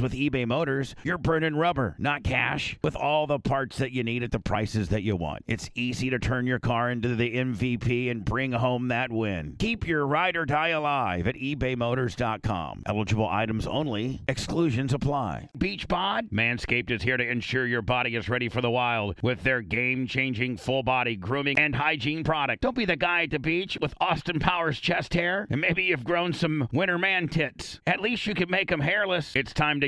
with eBay Motors, you're burning rubber, not cash, with all the parts that you need at the prices that you want. It's easy to turn your car into the MVP and bring home that win. Keep your ride or die alive at ebaymotors.com. Eligible items only, exclusions apply. Beach Bod? Manscaped is here to ensure your body is ready for the wild with their game changing full body grooming and hygiene product. Don't be the guy at the beach with Austin Powers chest hair and maybe you've grown some winter man tits. At least you can make them hairless. It's time to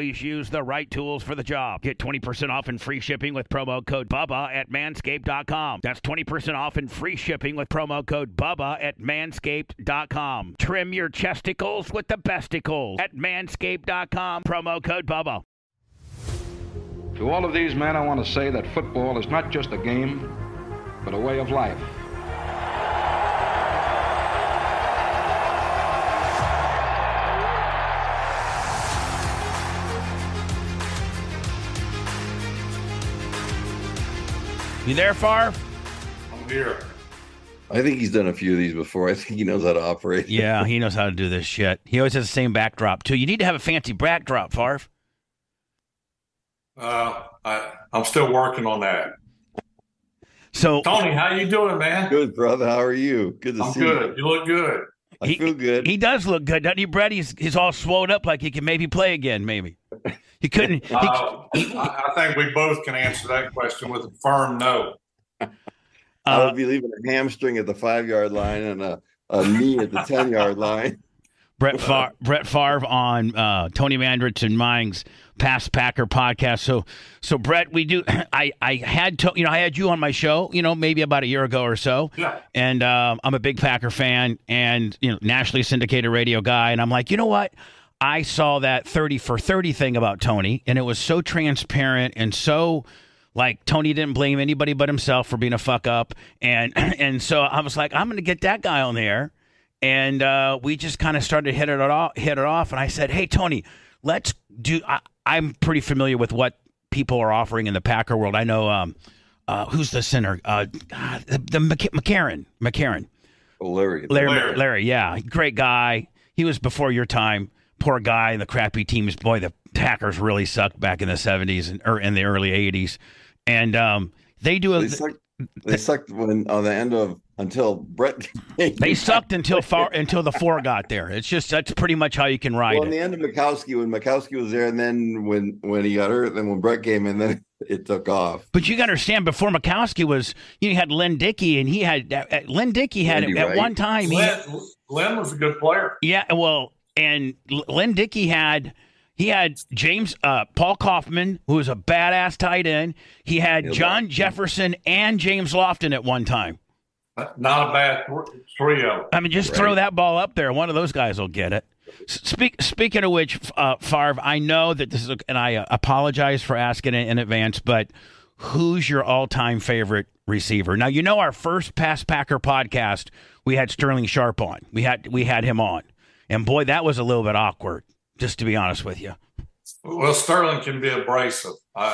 use the right tools for the job. Get 20% off and free shipping with promo code BUBBA at manscaped.com. That's 20% off and free shipping with promo code BUBBA at manscaped.com. Trim your chesticles with the besticles at manscaped.com. Promo code BUBBA. To all of these men, I want to say that football is not just a game, but a way of life. You there, Favre? I'm here. I think he's done a few of these before. I think he knows how to operate. Yeah, he knows how to do this shit. He always has the same backdrop, too. You need to have a fancy backdrop, Favre. Uh, I, I'm still working on that. So, Tony, how you doing, man? Good, brother. How are you? Good to see you. I'm see good. you. You look good. I He- feel good. he does look good, doesn't he, Brett? He's, he's all swollen up like he can maybe play again, maybe. He couldn't. He, Uh, I, I think we both can answer that question with a firm no. I would be leaving a hamstring at the five yard line and a, a knee at the 10 yard line. Brett Favre, Brett Favre on uh, Tony Mandarich and Mines Past Packer podcast. So, so Brett, we do. I I had to, you know I had you on my show, you know, maybe about a year ago or so. Yeah. And um, I'm a big Packer fan, and you know, nationally syndicated radio guy. And I'm like, you know what? I saw that 30 for 30 thing about Tony, and it was so transparent and so like Tony didn't blame anybody but himself for being a fuck up, and and so I was like, I'm going to get that guy on there, and uh, we just kind of started hit it off, hit it off, and I said, hey Tony, let's do. I, I'm pretty familiar with what people are offering in the Packer world. I know um, uh, who's the center, uh, the, the McC- McCarren, McCarren. Oh, Larry. Larry, Larry. Larry, yeah, great guy. He was before your time. Poor guy. The crappy teams. Boy, the Packers really sucked back in the '70s and or in the early '80s. And um, they do a. They sucked, they sucked when on the end of until Brett. They sucked until far until the four got there. It's just that's pretty much how you can ride Well, in it. the end of Majkowski, when Majkowski was there, and then when when he got hurt, then when Brett came in, then it took off. But you got to understand, before Majkowski was, you had Lynn Dickey, and he had uh, Lynn Dickey had Randy at Wright. one time. He, Lynn, Lynn was a good player. Yeah, well, and Lynn Dickey had he had James uh, Paul Coffman, who was a badass tight end. He had John. Jefferson and James Lofton at one time. Not a bad trio. I mean, just Right. throw that ball up there. One of those guys will get it. Speak, speaking of which, uh, Favre, I know that this is, a, and I uh, apologize for asking it in advance, but who's your all-time favorite receiver? Now, you know our first Past Packer podcast, we had Sterling Sharpe on. We had we had him on, and boy, that was a little bit awkward Just to be honest with you. Well, Sterling can be abrasive. I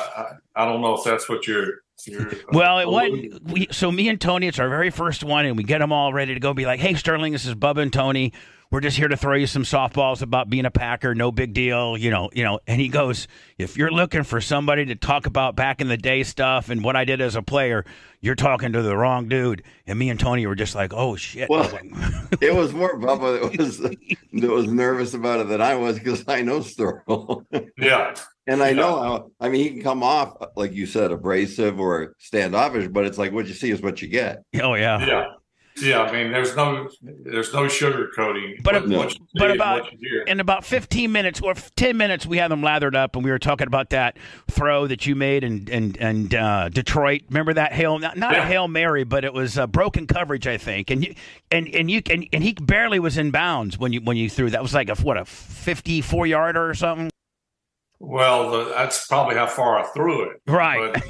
I, I don't know if that's what you're. you're uh, Well, it wasn't. We, so me and Tony, it's our very first one, and we get them all ready to go. Be like, "Hey, Sterling, this is Bubba and Tony. We're just here to throw you some softballs about being a Packer. No big deal, you know, you know." And he goes, "If you're looking for somebody to talk about back in the day stuff and what I did as a player, you're talking to the wrong dude." And me and Tony were just like, "Oh shit!" Well, it was more Bubba that was that was nervous about it than I was because I know Sterling. Yeah, And I know how, I mean, he can come off, like you said, abrasive or standoffish, but it's like what you see is what you get. oh yeah. yeah, yeah. I mean, there's no there's no sugarcoating. But- what, No. what but about- what you hear. in about 15 minutes or 10 minutes we had them lathered up and we were talking about that throw that you made and and and uh, Detroit remember that hail not, not a hail mary but it was uh, broken coverage I think and you and and you and, and he barely was in bounds when you when you threw that was like a what a 54 yarder or something Well, the, that's probably how far I threw it. right But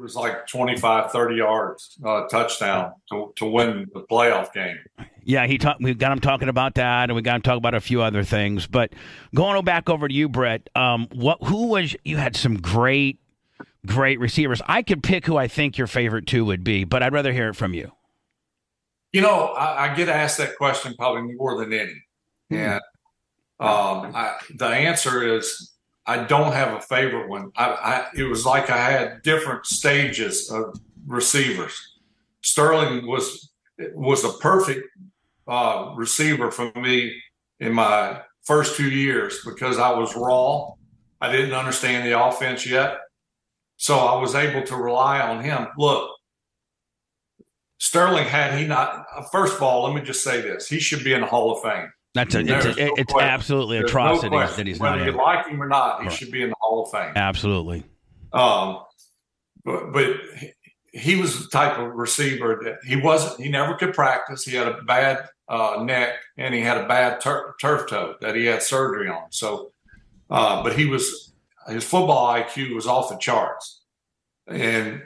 it was like 25, 30 yards uh, touchdown to, to win the playoff game. yeah he talked we got him talking about that and we got him talking about a few other things but going back over to you Brett um what who was you had some great great receivers I could pick who I think your favorite two would be but I'd rather hear it from you You know, I, I get asked that question probably more than any. And um, I, the answer is I don't have a favorite one. I, I, it was like I had different stages of receivers. Sterling was was a perfect uh, receiver for me in my first two years because I was raw. I didn't understand the offense yet. So I was able to rely on him. Look, Sterling, had he not, first of all, let me just say this: he should be in the Hall of Fame. That's a, it's, a, no it's absolutely There's no atrocity that he's Whether not Whether you in. like him or not, he Right. should be in the Hall of Fame. Absolutely. Um, but but he- he was the type of receiver that he wasn't. He never could practice. He had a bad uh, neck and he had a bad tur- turf toe that he had surgery on. So, uh, but he was his football IQ was off the charts, and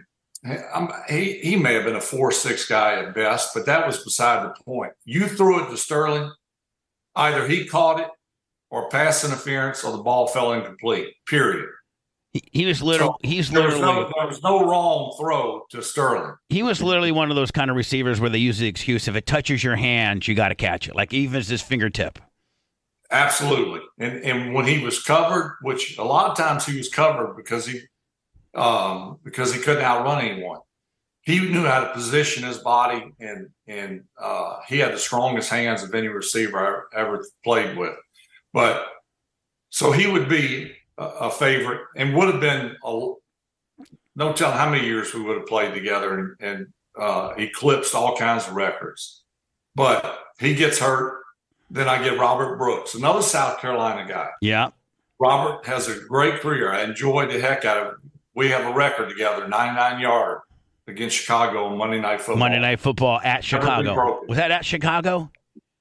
I'm, he he may have been a four six guy at best, but that was beside the point. You threw it to Sterling, either he caught it or pass interference, or the ball fell incomplete. Period. He, he was literally So, he's There was, no, there was no wrong throw to Sterling. he was literally one of those kind of receivers where they use the excuse if it touches your hand, you got to catch it. Like even as his fingertip. Absolutely. And and when he was covered, which a lot of times he was covered because he um because he couldn't outrun anyone. He knew how to position his body and and uh he had the strongest hands of any receiver I ever, played with. But so he would be a, a favorite and would have been a no telling how many years we would have played together and, and uh, eclipsed all kinds of records. But he gets hurt. Then I get Robert Brooks, another South Carolina guy. Yeah. Robert has a great career. I enjoyed the heck out of it. We have a record together, 99 yarder against Chicago Monday Night Football. Monday Night Football at Chicago. Was that at Chicago?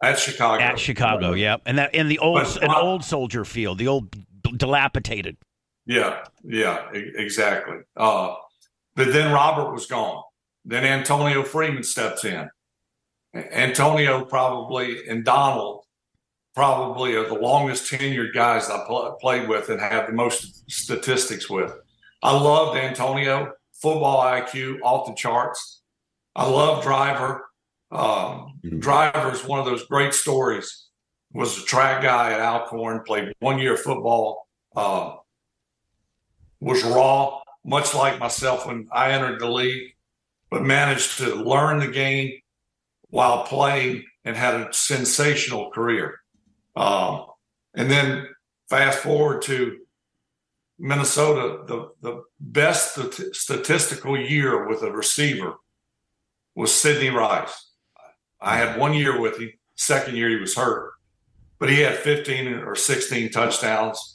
at Chicago. At Chicago, yep. And that in the old But- an old soldier field, the old dilapidated. Yeah, yeah, exactly. Uh, but then Robert was gone. Then Antonio Freeman steps in. Antonio probably and Donald probably are the longest tenured guys I pl- played with and have the most statistics with. I loved Antonio, football IQ off the charts. I love Driver. Um, Mhm. Driver is one of those great stories. Was a track guy at Alcorn, played one year of football. Uh, was raw, much like myself when I entered the league, but managed to learn the game while playing and had a sensational career. Um, and then fast forward to Minnesota, the, the best stat- statistical year with a receiver was Sidney Rice. I had one year with him. Second year he was hurt, but he had 15 or 16 touchdowns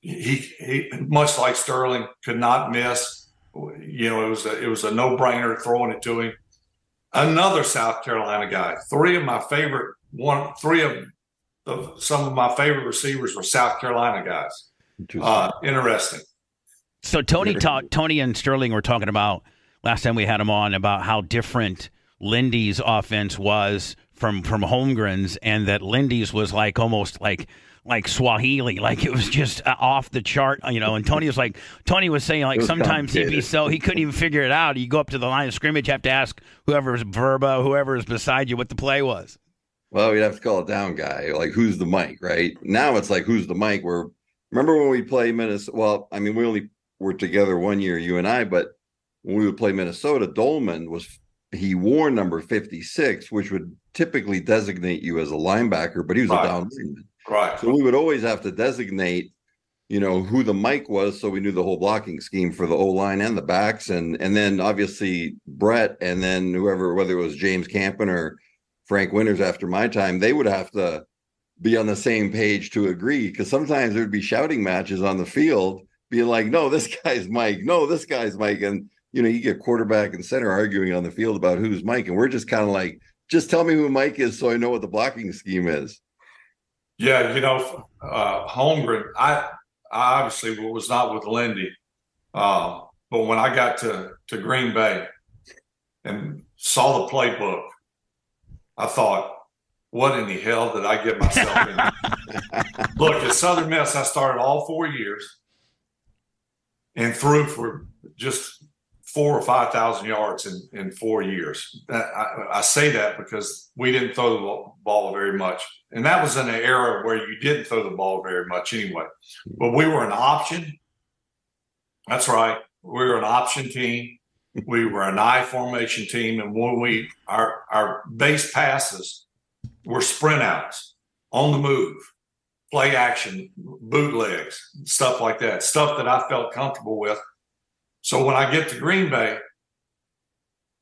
he he much like Sterling could not miss. You know, it was a, it was a no brainer throwing it to him. Another South Carolina guy. Three of my favorite one, three of the, some of my favorite receivers were South Carolina guys. Uh, interesting. So Tony talked Tony and Sterling were talking about last time we had him on about how different Lindy's offense was from from Holmgren's, and that Lindy's was like almost like like Swahili, like it was just uh, off the chart, you know. And Tony was like, Tony was saying like was sometimes he'd be so he couldn't even figure it out. You go up to the line of scrimmage, have to ask whoever's is Verba, whoever is beside you, what the play was. Well, we'd have to call it down guy. Like, who's the mic, right? Now it's like, who's the Mike? Where remember when we played Minnesota? Well, I mean, we only were together one year, you and I, but when we would play Minnesota, Doleman was he wore number 56, which would typically designate you as a linebacker, but he was Right. a down lineman. Right. So we would always have to designate, you know, who the Mike was, so we knew the whole blocking scheme for the O line and the backs, and and then obviously Brett, and then whoever, whether it was James Campen or Frank Winters after my time, they would have to be on the same page to agree because sometimes there'd be shouting matches on the field, being like, "No, this guy's Mike. No, this guy's Mike," and you know, you get quarterback and center arguing on the field about who's Mike, and we're just kind of like, "Just tell me who Mike is, so I know what the blocking scheme is." Yeah, you know, uh, Holmgren, I, I obviously was not with Lindy. Uh, but when I got to, to Green Bay and saw the playbook, I thought, what in the hell did I get myself in? Look, at Southern Miss, I started all four years and threw for just four or 5,000 yards in, in four years. I, I, I say that because we didn't throw the ball very much. And that was in an era where you didn't throw the ball very much anyway. But we were an option. That's right. We were an option team. We were an I formation team. And when we, our, our base passes were sprint outs on the move, play action, bootlegs, stuff like that, stuff that I felt comfortable with. So when I get to Green Bay,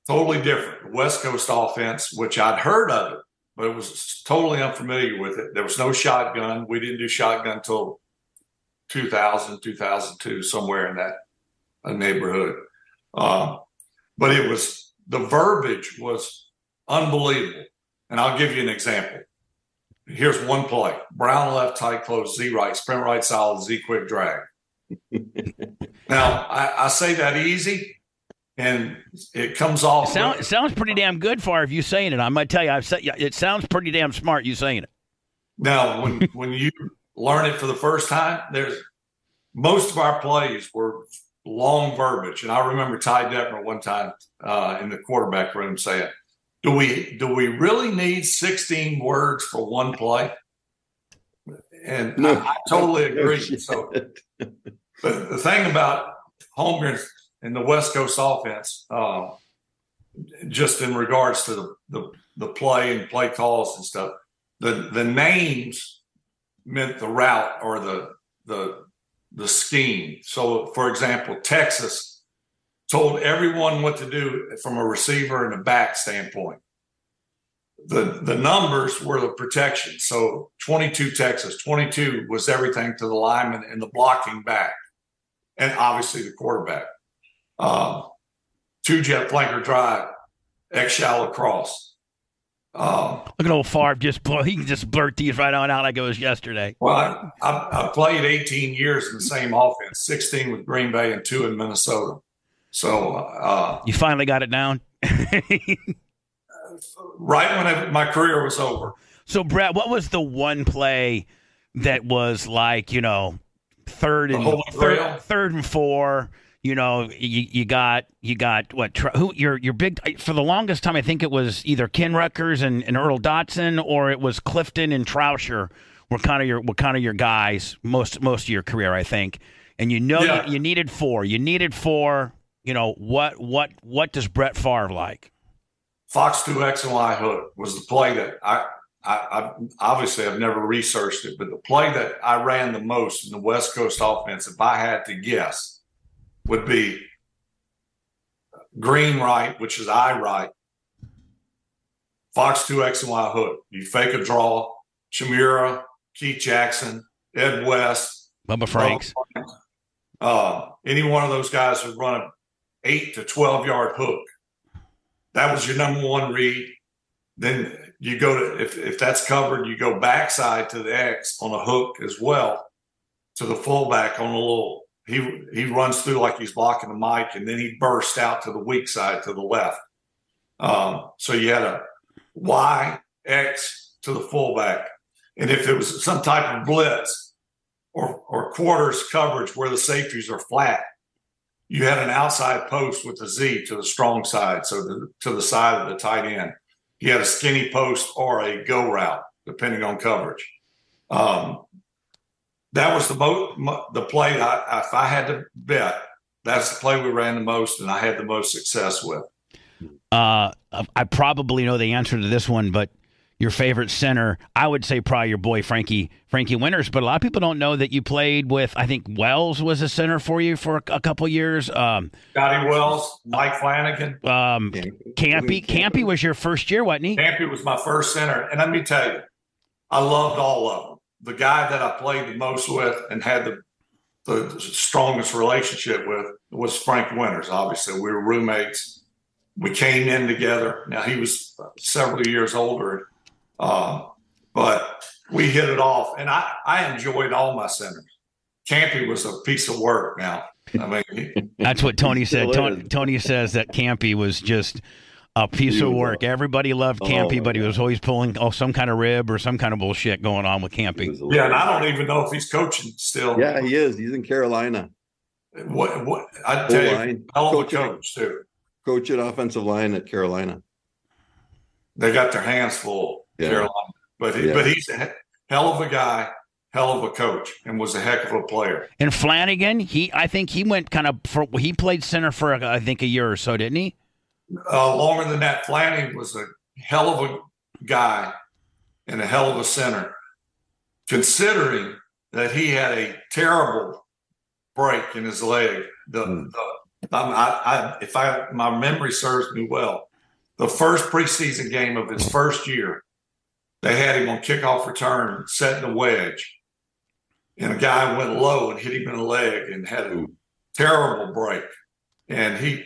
totally different. West Coast offense, which I'd heard of it, but it was totally unfamiliar with it. There was no shotgun. We didn't do shotgun until 2000, 2002, somewhere in that uh, neighborhood. Um, but it was the verbiage was unbelievable. And I'll give you an example. Here's one play: Brown left, tight close, Z right, sprint right, solid, Z quick drag. now I, I say that easy, and it comes off. It, sound, it sounds pretty damn good for if you saying it. I might tell you, I've said it sounds pretty damn smart. You saying it. Now, when when you learn it for the first time, there's most of our plays were long verbiage, and I remember Ty Detmer one time uh, in the quarterback room saying, "Do we do we really need 16 words for one play?" And No. I, I totally agree. shit. so, but the thing about Holmgren and the West Coast offense, uh, just in regards to the, the the play and play calls and stuff, the the names meant the route or the the the scheme. So, for example, Texas told everyone what to do from a receiver and a back standpoint. The the numbers were the protection. So 22 Texas, 22 was everything to the lineman and the blocking back, and obviously the quarterback. Um, two jet flanker drive, X shallow cross. Um, Look at old Favre just blow, he can just blurt these right on out like it was yesterday. Well, I, I, I played 18 years in the same offense, 16 with Green Bay and two in Minnesota. So, uh, You finally got it down. right when I, my career was over, so Brett, what was the one play that was like you know third and third, third and four? You know, you, you got you got what? Who your your big for the longest time? I think it was either Ken Ruettgers and, and Earl Dotson, or it was Clifton and Tauscher were kind of your were kind of your guys most most of your career, I think. And you know Yeah. you, you needed four. You needed four. You know what what what does Brett Favre like? Fox 2 X and Y hook was the play that I, I, I obviously I've never researched it, but the play that I ran the most in the West Coast offense, if I had to guess, would be green right, which is I right, Fox 2 X and Y hook. You fake a draw, Chmura, Keith Jackson, Ed West, Bubba Franks. uh, any one of those guys would run an eight to 12 yard hook. That was your number one read. Then you go to, if, if that's covered, you go backside to the X on a hook as well to the fullback on a little. He, he runs through like he's blocking the mic and then he bursts out to the weak side to the left. Um, so you had a Y X to the fullback. And if it was some type of blitz or, or quarters coverage where the safeties are flat, you had an outside post with a Z to the strong side, so the, to the side of the tight end. You had a skinny post or a go route, depending on coverage. Um, that was the mo- the play I, if I had to bet, that's the play we ran the most and I had the most success with. Uh, I probably know the answer to this one, but your favorite center, I would say probably your boy Frankie Frankie Winters. But a lot of people don't know that you played with. I think Wells was a center for you for a, a couple years. Um, Scotty Wells, Mike Flanagan, um, Campy. Campy was your first year, wasn't he? Campy was my first center, and let me tell you, I loved all of them. The guy that I played the most with and had the the strongest relationship with was Frank Winters. Obviously, we were roommates. We came in together. Now he was several years older um, but we hit it off, and I, I enjoyed all my centers. Campy was a piece of work. Now, I mean, that's what Tony said. Tony, Tony, says that Campy was just a piece of work. Everybody loved Campy, oh, but he was always pulling oh some kind of rib or some kind of bullshit going on with Campy. Yeah, and I don't even know if he's coaching still. Yeah, he is. He's in Carolina. What? What? I tell you, hell of a coach too. Coach at offensive line at Carolina. They got their hands full yeah. Carolina. But he, yeah. but he's a hell of a guy, hell of a coach, and was a heck of a player. And Flanagan, he I think he went kind of for he played center for I think a year or so, didn't he? Uh, longer than that, Flanagan was a hell of a guy and a hell of a center. Considering that he had a terrible break in his leg, the, mm. the I, I, if I my memory serves me well, the first preseason game of his first year, they had him on kickoff return, setting a wedge. And a guy went low and hit him in the leg and had a terrible break. And he,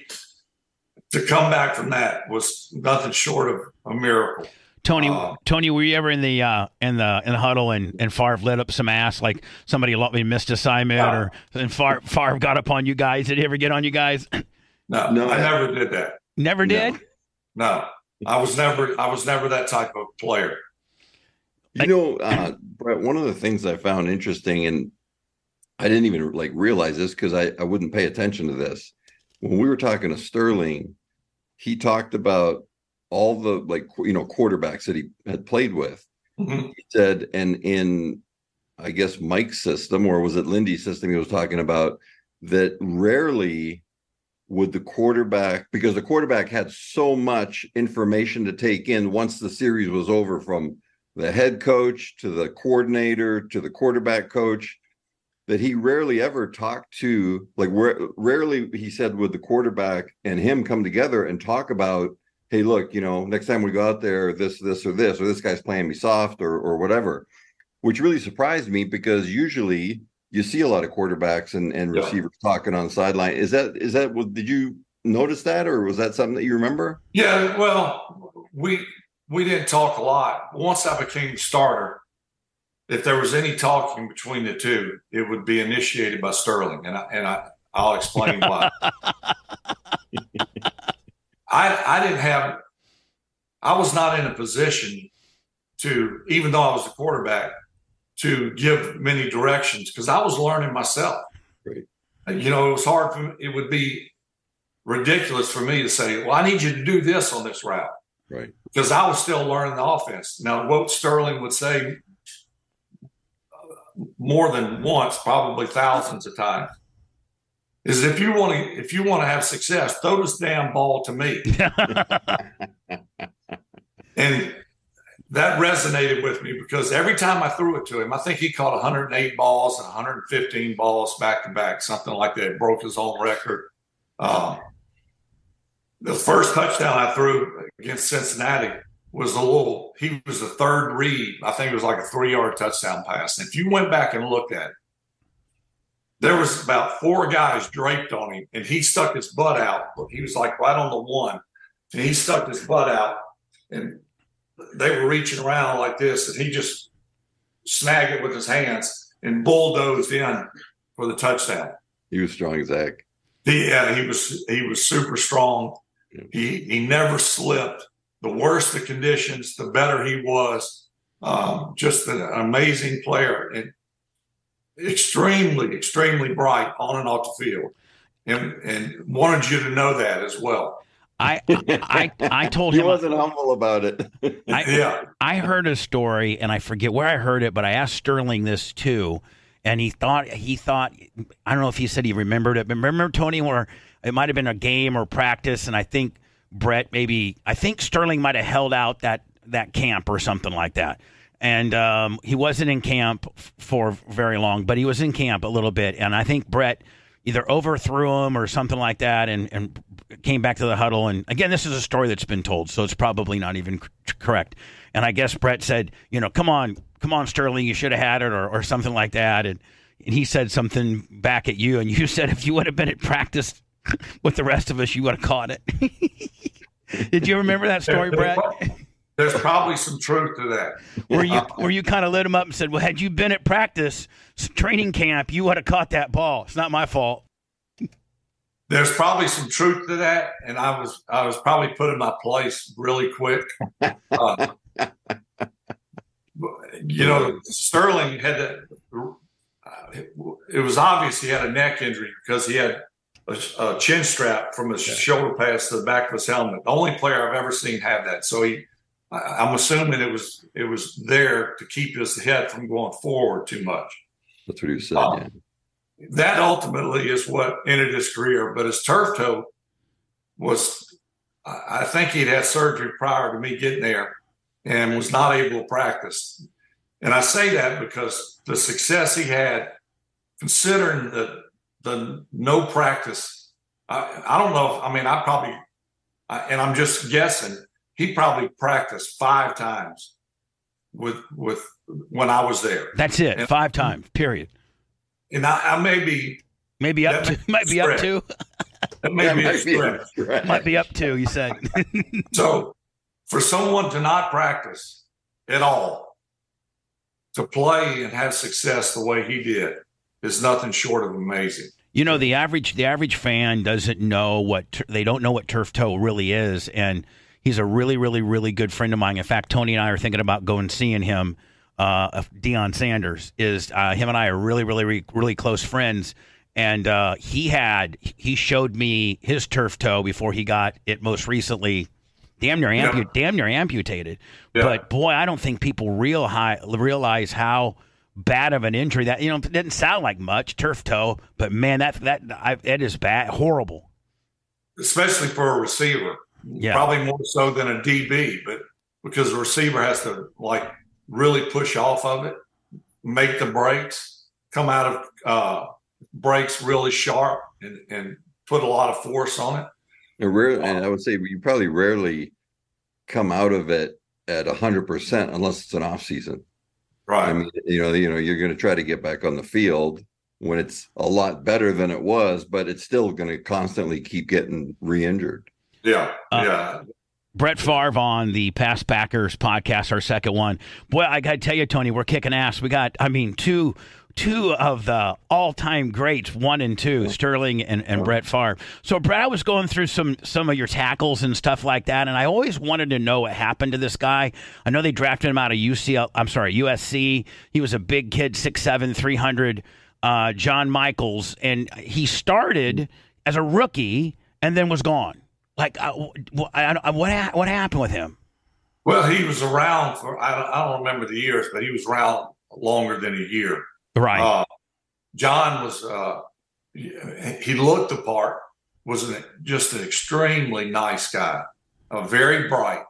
to come back from that was nothing short of a miracle. Tony, uh, Tony, were you ever in the uh, in the in the huddle and and Favre lit up some ass like somebody let me missed assignment uh, or and Favre, Favre got up on you guys? Did he ever get on you guys? No, no, I never did that. Never did. No, no. I was never I was never that type of player. You know, uh, Brett, one of the things I found interesting, and I didn't even like realize this because I, I wouldn't pay attention to this. When we were talking to Sterling, he talked about all the like you know quarterbacks that he had played with. Mm-hmm. He said, and in I guess Mike's system, or was it Lindy's system he was talking about, that rarely would the quarterback because the quarterback had so much information to take in once the series was over from the head coach to the coordinator to the quarterback coach that he rarely ever talked to like rarely he said would the quarterback and him come together and talk about hey look you know next time we go out there this this or this or this guy's playing me soft or or whatever which really surprised me because usually you see a lot of quarterbacks and, and yeah. receivers talking on the sideline is that is that did you notice that or was that something that you remember yeah well we we didn't talk a lot. Once I became starter, if there was any talking between the two, it would be initiated by Sterling, and I, and I I'll explain why. I I didn't have I was not in a position to even though I was the quarterback to give many directions because I was learning myself. Right. You know, it was hard for me, it would be ridiculous for me to say, "Well, I need you to do this on this route." Right. Because I was still learning the offense. Now, what Sterling would say more than once, probably thousands of times, is if you want to if you want to have success, throw this damn ball to me. and that resonated with me because every time I threw it to him, I think he caught 108 balls and 115 balls back to back, something like that. Broke his own record. Um, the first touchdown I threw against Cincinnati was a little, he was the third read. I think it was like a three yard touchdown pass. And if you went back and looked at it, there was about four guys draped on him and he stuck his butt out. He was like right on the one and he stuck his butt out and they were reaching around like this and he just snagged it with his hands and bulldozed in for the touchdown. He was strong, Zach. He, yeah, he was he was super strong he he never slipped. the worse the conditions, the better he was. Um, just an amazing player and extremely, extremely bright on and off the field. And, and wanted you to know that as well. I I I told he him wasn't humble about it. I, Yeah. I heard a story, and I forget where I heard it, but I asked Sterling this too, and he thought he thought I don't know if he said he remembered it, but remember Tony, where it might have been a game or practice, and I think Brett maybe I think Sterling might have held out that that camp or something like that, and um, he wasn't in camp f- for very long, but he was in camp a little bit, and I think Brett either overthrew him or something like that, and and came back to the huddle. And again, this is a story that's been told, so it's probably not even c- correct. And I guess Brett said, you know, come on, come on, Sterling, you should have had it, or, or something like that. And, and he said something back at you, and you said if you would have been at practice with the rest of us, you would have caught it. Did you remember that story, Brett? There's probably some truth to that. Where you where you kind of lit him up and said, "Well, had you been at practice, training camp, you would have caught that ball. It's not my fault." There's probably some truth to that, and I was I was probably put in my place really quick. Uh, you know, Sterling had that. uh, It was obvious he had a neck injury because he had a, a chin strap from his shoulder pass to the back of his helmet. The only player I've ever seen have that. So he, I- I'm assuming it was it was there to keep his head from going forward too much That's what he said. Oh. yeah. that ultimately is what ended his career. But his turf toe was, I I think he'd had surgery prior to me getting there and was not able to practice. And I say that because the success he had, considering the the no practice, I, I don't know. If, I mean, I probably, I, and I'm just guessing, he probably practiced five times with with when I was there. That's it, And- five times, period. And I, I may be Maybe up to, might be up to, That may be might be might be up to. You said. So, for someone to not practice at all, to play and have success the way he did, is nothing short of amazing. You know, the average the average fan doesn't know what they don't know what turf toe really is, and he's a really, really, really good friend of mine. In fact, Tony and I are thinking about going and seeing him. Uh, of Deion Sanders is uh, him and I are really, really, really, really close friends, and uh, he had he showed me his turf toe before he got it most recently, damn near ampu- Yeah. damn near amputated. Yeah. But boy, I don't think people real high, realize how bad of an injury that you know it didn't sound like much turf toe, but man, that that I, it is bad, horrible. especially for a receiver. Yeah. Probably more so than a DB, but because the receiver has to like really push off of it, make the breaks, come out of uh, breaks really sharp, and, and put a lot of force on it. And rare, and I would say you probably rarely come out of it at hundred percent unless it's an off season. Right. I mean, you know, you know, you're going to try to get back on the field when it's a lot better than it was, but it's still going to constantly keep getting re-injured. yeah. Uh, yeah. Brett Favre on the Past Packers podcast, our second one. Boy, I got to tell you, Tony, we're kicking ass. We got, I mean, two two of the all time greats, one and two, Sterling and, and Brett Favre. So, Brett, I was going through some some of your tackles and stuff like that, and I always wanted to know what happened to this guy. I know they drafted him out of UCL. I'm sorry, USC. He was a big kid, 6'7", 300, uh, John Michels, and he started as a rookie and then was gone. Like, uh, wh- I, I, what what happened with him? Well, he was around for I I don't remember the years, but he was around longer than a year. Right. Uh, John was uh, he he looked the part, was an, just an extremely nice guy, uh, very bright.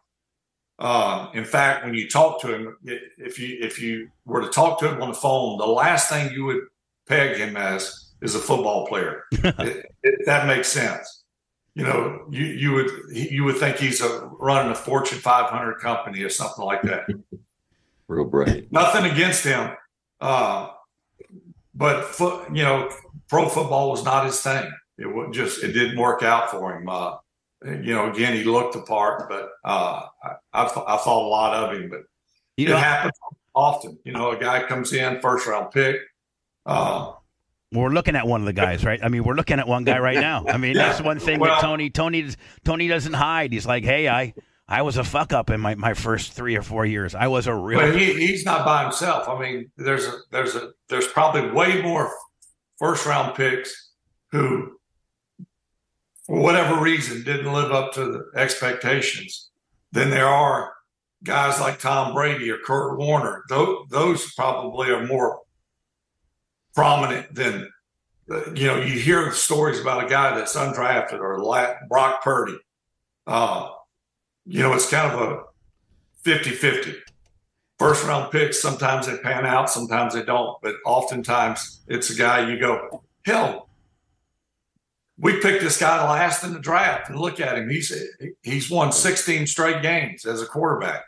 Uh, in fact, when you talk to him, if you if you were to talk to him on the phone, the last thing you would peg him as is a football player. it, it, that makes sense. You know, you you would you would think he's a, running a Fortune 500 company or something like that Real bright. nothing against him. Uh, but foot, you know, pro football was not his thing. It just it didn't work out for him. Uh, you know, again, he looked the part, but uh, I, I, th- I thought a lot of him. But You it know, happens often. You know, a guy comes in first round pick. Uh, we're looking at one of the guys, right? I mean, we're looking at one guy right now. I mean, Yeah. that's one thing Well- that Tony Tony Tony doesn't hide. He's like, hey, I I was a fuck up in my, my first three or four years. I was a real. But he, he's not by himself. I mean, there's a there's a there's probably way more first round picks who, for whatever reason, didn't live up to the expectations than there are guys like Tom Brady or Kurt Warner. Those, those probably are more prominent than you know. You hear stories about a guy that's undrafted or Brock Purdy. Uh, you know, it's kind of a 50 50. First round picks, sometimes they pan out, sometimes they don't. But oftentimes it's a guy you go, hell, we picked this guy last in the draft and look at him. He's he's won 16 straight games as a quarterback.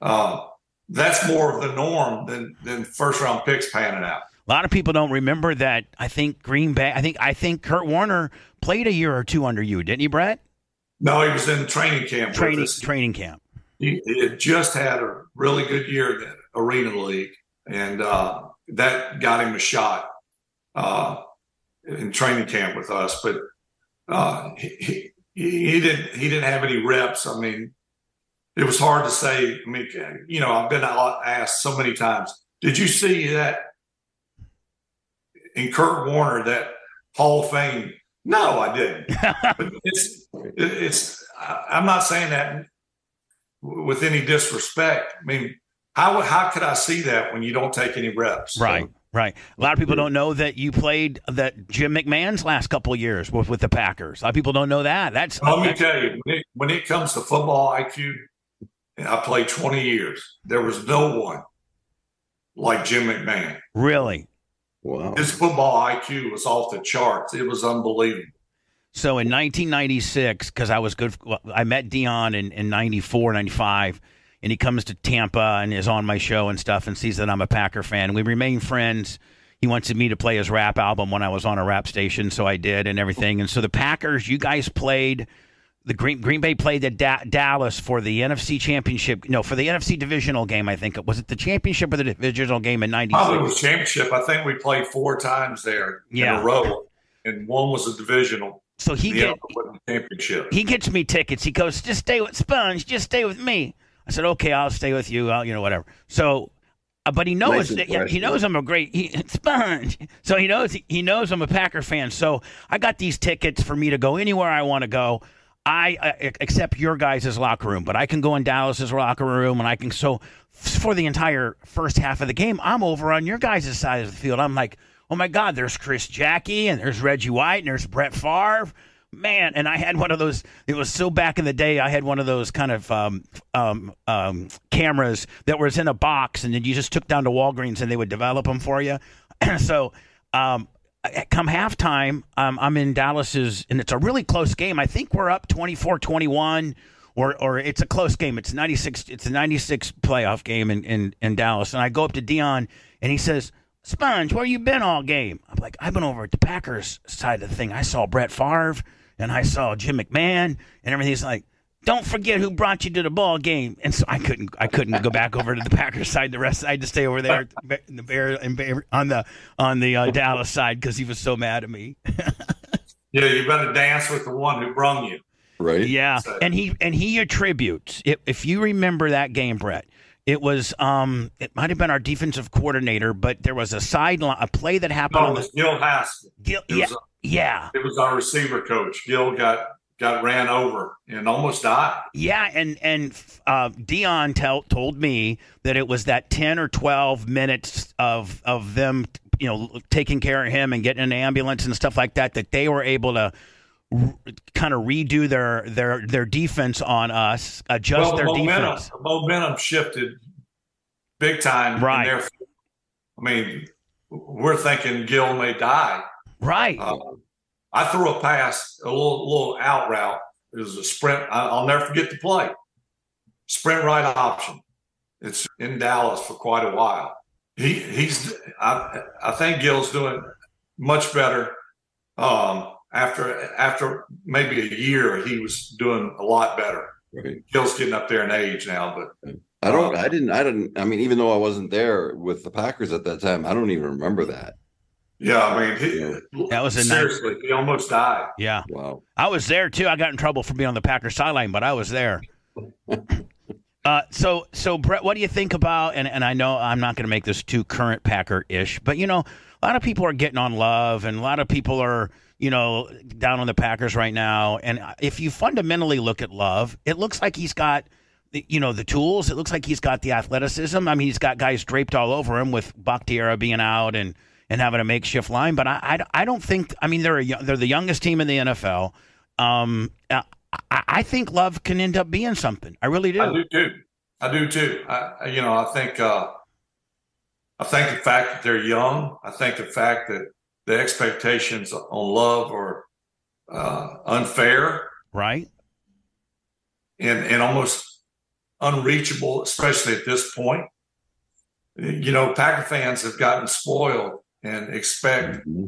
Uh, that's more of the norm than than first round picks panning out. A lot of people don't remember that. I think Green Bay. I think I think Kurt Warner played a year or two under you, didn't he, Brett? No, he was in training camp. Training training camp. He, he, had just had a really good year in the Arena League, and uh, that got him a shot uh, in training camp with us. But uh, he, he didn't he didn't have any reps. I mean, it was hard to say. I mean, you know, I've been asked so many times. Did you see that in Kurt Warner that Hall of Fame no, I didn't. it's it's. I'm not saying that with any disrespect. I mean, how how could I see that when you don't take any reps? Right. So, Right. A lot of people don't know that you played that Jim McMahon's last couple of years with, with the Packers. A lot of people don't know that. That's let me tell you, when it, when it comes to football IQ, and I played 20 years. There was no one like Jim McMahon. Really? Wow. His football IQ was off the charts. It was unbelievable. So in 1996, because I was good, I met Deion in, in 94, 95, and he comes to Tampa and is on my show and stuff and sees that I'm a Packer fan. We remain friends. He wanted me to play his rap album when I was on a rap station, so I did and everything. And so the Packers, you guys played – the Green Green Bay played the da- Dallas for the NFC Championship. No, for the NFC Divisional game. I think was it the championship or the divisional game in '96? Probably was championship. I think we played four times there yeah. in a row, and one was a divisional. So he get, championship. He gets me tickets. He goes, "Just stay with Sponge. Just stay with me." I said, "Okay, I'll stay with you. I'll, you know, whatever." So uh, but he knows nice that, he knows I'm a great he, sponge. So he knows he knows I'm a Packer fan. So I got these tickets for me to go anywhere I want to go. I uh, accept your guys' locker room, but I can go in Dallas's locker room and I can. So for the entire first half of the game, I'm over on your guys' side of the field. I'm like, oh my God, there's Chris Jacke and there's Reggie White and there's Brett Favre. Man, and I had one of those. It was so back in the day. I had one of those kind of um, um, um, cameras that was in a box, and then you just took down to Walgreens and they would develop them for you. so um, come halftime, um, I'm in Dallas's, and it's a really close game. I think we're up 24-21, or or it's a close game. It's 96. It's a 96 playoff game in, in, in Dallas. And I go up to Deion, and he says, Sponge, where you been all game? I'm like, I've been over at the Packers side of the thing. I saw Brett Favre, and I saw Jim McMahon, and everything. He's like, don't forget who brought you to the ball game. And so I couldn't, I couldn't go back over to the Packers side. The rest, I had to stay over there in the Bear and on the on the uh, Dallas side because he was so mad at me. yeah, you better dance with the one who brung you. Right. Yeah, so. and he and he attributes. If, if you remember that game, Brett, it was um, it might have been our defensive coordinator, but there was a sideline, a play that happened. No, it was Gil Haskell. Gil, yeah, a, yeah. It was our receiver coach. Gil got got ran over and almost died. Yeah, and and uh, Deion tell, told me that it was that ten or twelve minutes of of them, you know, taking care of him and getting an ambulance and stuff like that, that they were able to r- kind of redo their their their defense on us, adjust well, the their momentum, defense. Momentum shifted big time. Right. Their, I mean, we're thinking Gil may die. Right. Uh, I threw a pass, a little little out route. It was a sprint. I'll never forget the play. Sprint right option. It's in Dallas for quite a while. He he's I I think Gil's doing much better. Um, after after maybe a year, he was doing a lot better. Right. Gil's getting up there in age now, but I don't. I didn't. I didn't. I mean, even though I wasn't there with the Packers at that time, I don't even remember that. Yeah, I mean, he, that was a seriously. Nice. He almost died. Yeah. Wow. I was there too. I got in trouble for being on the Packers sideline, but I was there. Uh, so, so Brett, what do you think about? And, and I know I'm not going to make this too current Packer ish, but you know, a lot of people are getting on love, and a lot of people are, you know, down on the Packers right now. And if you fundamentally look at Love, it looks like he's got, you know, the tools. It looks like he's got the athleticism. I mean, he's got guys draped all over him with Bakhtiari being out and and having a makeshift line. But I, I, I don't think. I mean, they're a, they're the youngest team in the NFL. Um, I, I think Love can end up being something. I really do. I do too. I do too. I, you know, I think uh, I think the fact that they're young. I think the fact that the expectations on Love are uh, unfair, right, and and almost unreachable, especially at this point. You know, Packer fans have gotten spoiled and expect mm-hmm.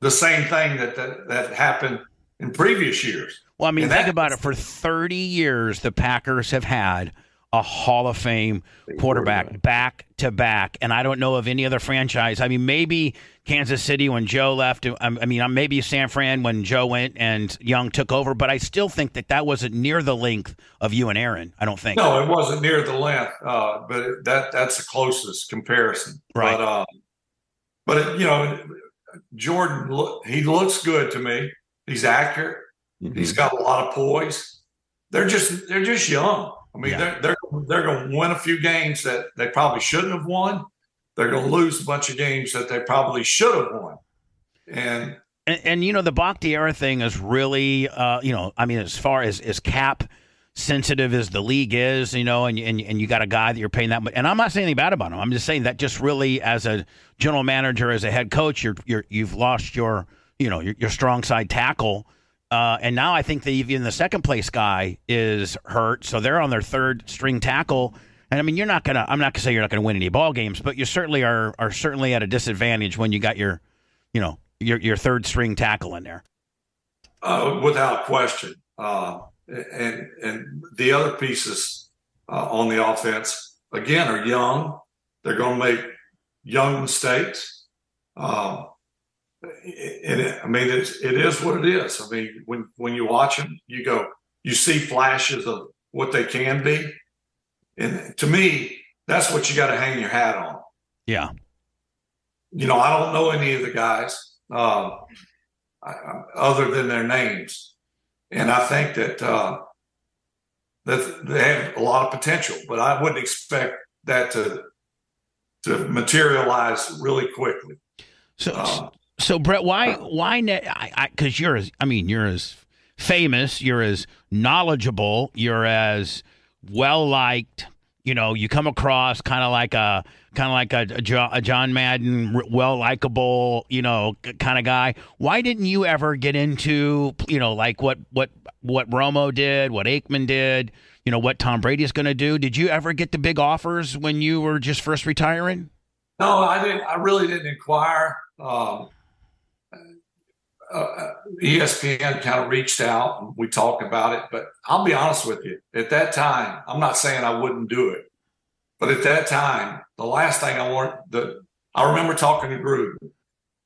the same thing that, that that happened in previous years. Well, I mean, and think that, about it. For 30 years, the Packers have had a Hall of Fame quarterback back to back, and I don't know of any other franchise. I mean, maybe Kansas City when Joe left. I mean, maybe San Fran when Joe went and Young took over, but I still think that that wasn't near the length of you and Aaron. I don't think. No, it wasn't near the length, uh, but that that's the closest comparison. Right. But, uh, but you know, Jordan, he looks good to me. He's accurate. Mm-hmm. He's got a lot of poise. They're just they're just young. I mean, yeah. they're they're they're going to win a few games that they probably shouldn't have won. They're going to lose a bunch of games that they probably should have won. And and, and you know the Bakhtiari thing is really, uh, you know, I mean, as far as as cap sensitive as the league is, you know, and, and and you got a guy that you're paying that much. And I'm not saying anything bad about him. I'm just saying that just really, as a general manager, as a head coach, you're you're you've lost your you know your, your strong side tackle. Uh, and now I think that even the second place guy is hurt, so they're on their third string tackle. And I mean, you're not gonna. I'm not gonna say you're not gonna win any ball games, but you certainly are are certainly at a disadvantage when you got your, you know, your your third string tackle in there. Uh, without question. Uh, and and the other pieces uh, on the offense again are young. They're going to make young mistakes. Um, and it, I mean, it's, it is what it is. I mean, when when you watch them, you go, you see flashes of what they can be, and to me, that's what you got to hang your hat on. Yeah. You know, I don't know any of the guys uh, I, other than their names, and I think that uh, that they have a lot of potential, but I wouldn't expect that to to materialize really quickly. So, uh, so Brett, why why because you're as I mean you're as famous, you're as knowledgeable, you're as well liked. You know, you come across kind of like a kind of like a, a, John Madden, well likable, you know, kind of guy. Why didn't you ever get into you know like what what what Romo did, what Aikman did? You know what Tom Brady is going to do. Did you ever get the big offers when you were just first retiring? No, I didn't. I really didn't inquire. Um, uh, ESPN kind of reached out and we talked about it. But I'll be honest with you, at that time, I'm not saying I wouldn't do it, but at that time, the last thing I want the I remember talking to Gruden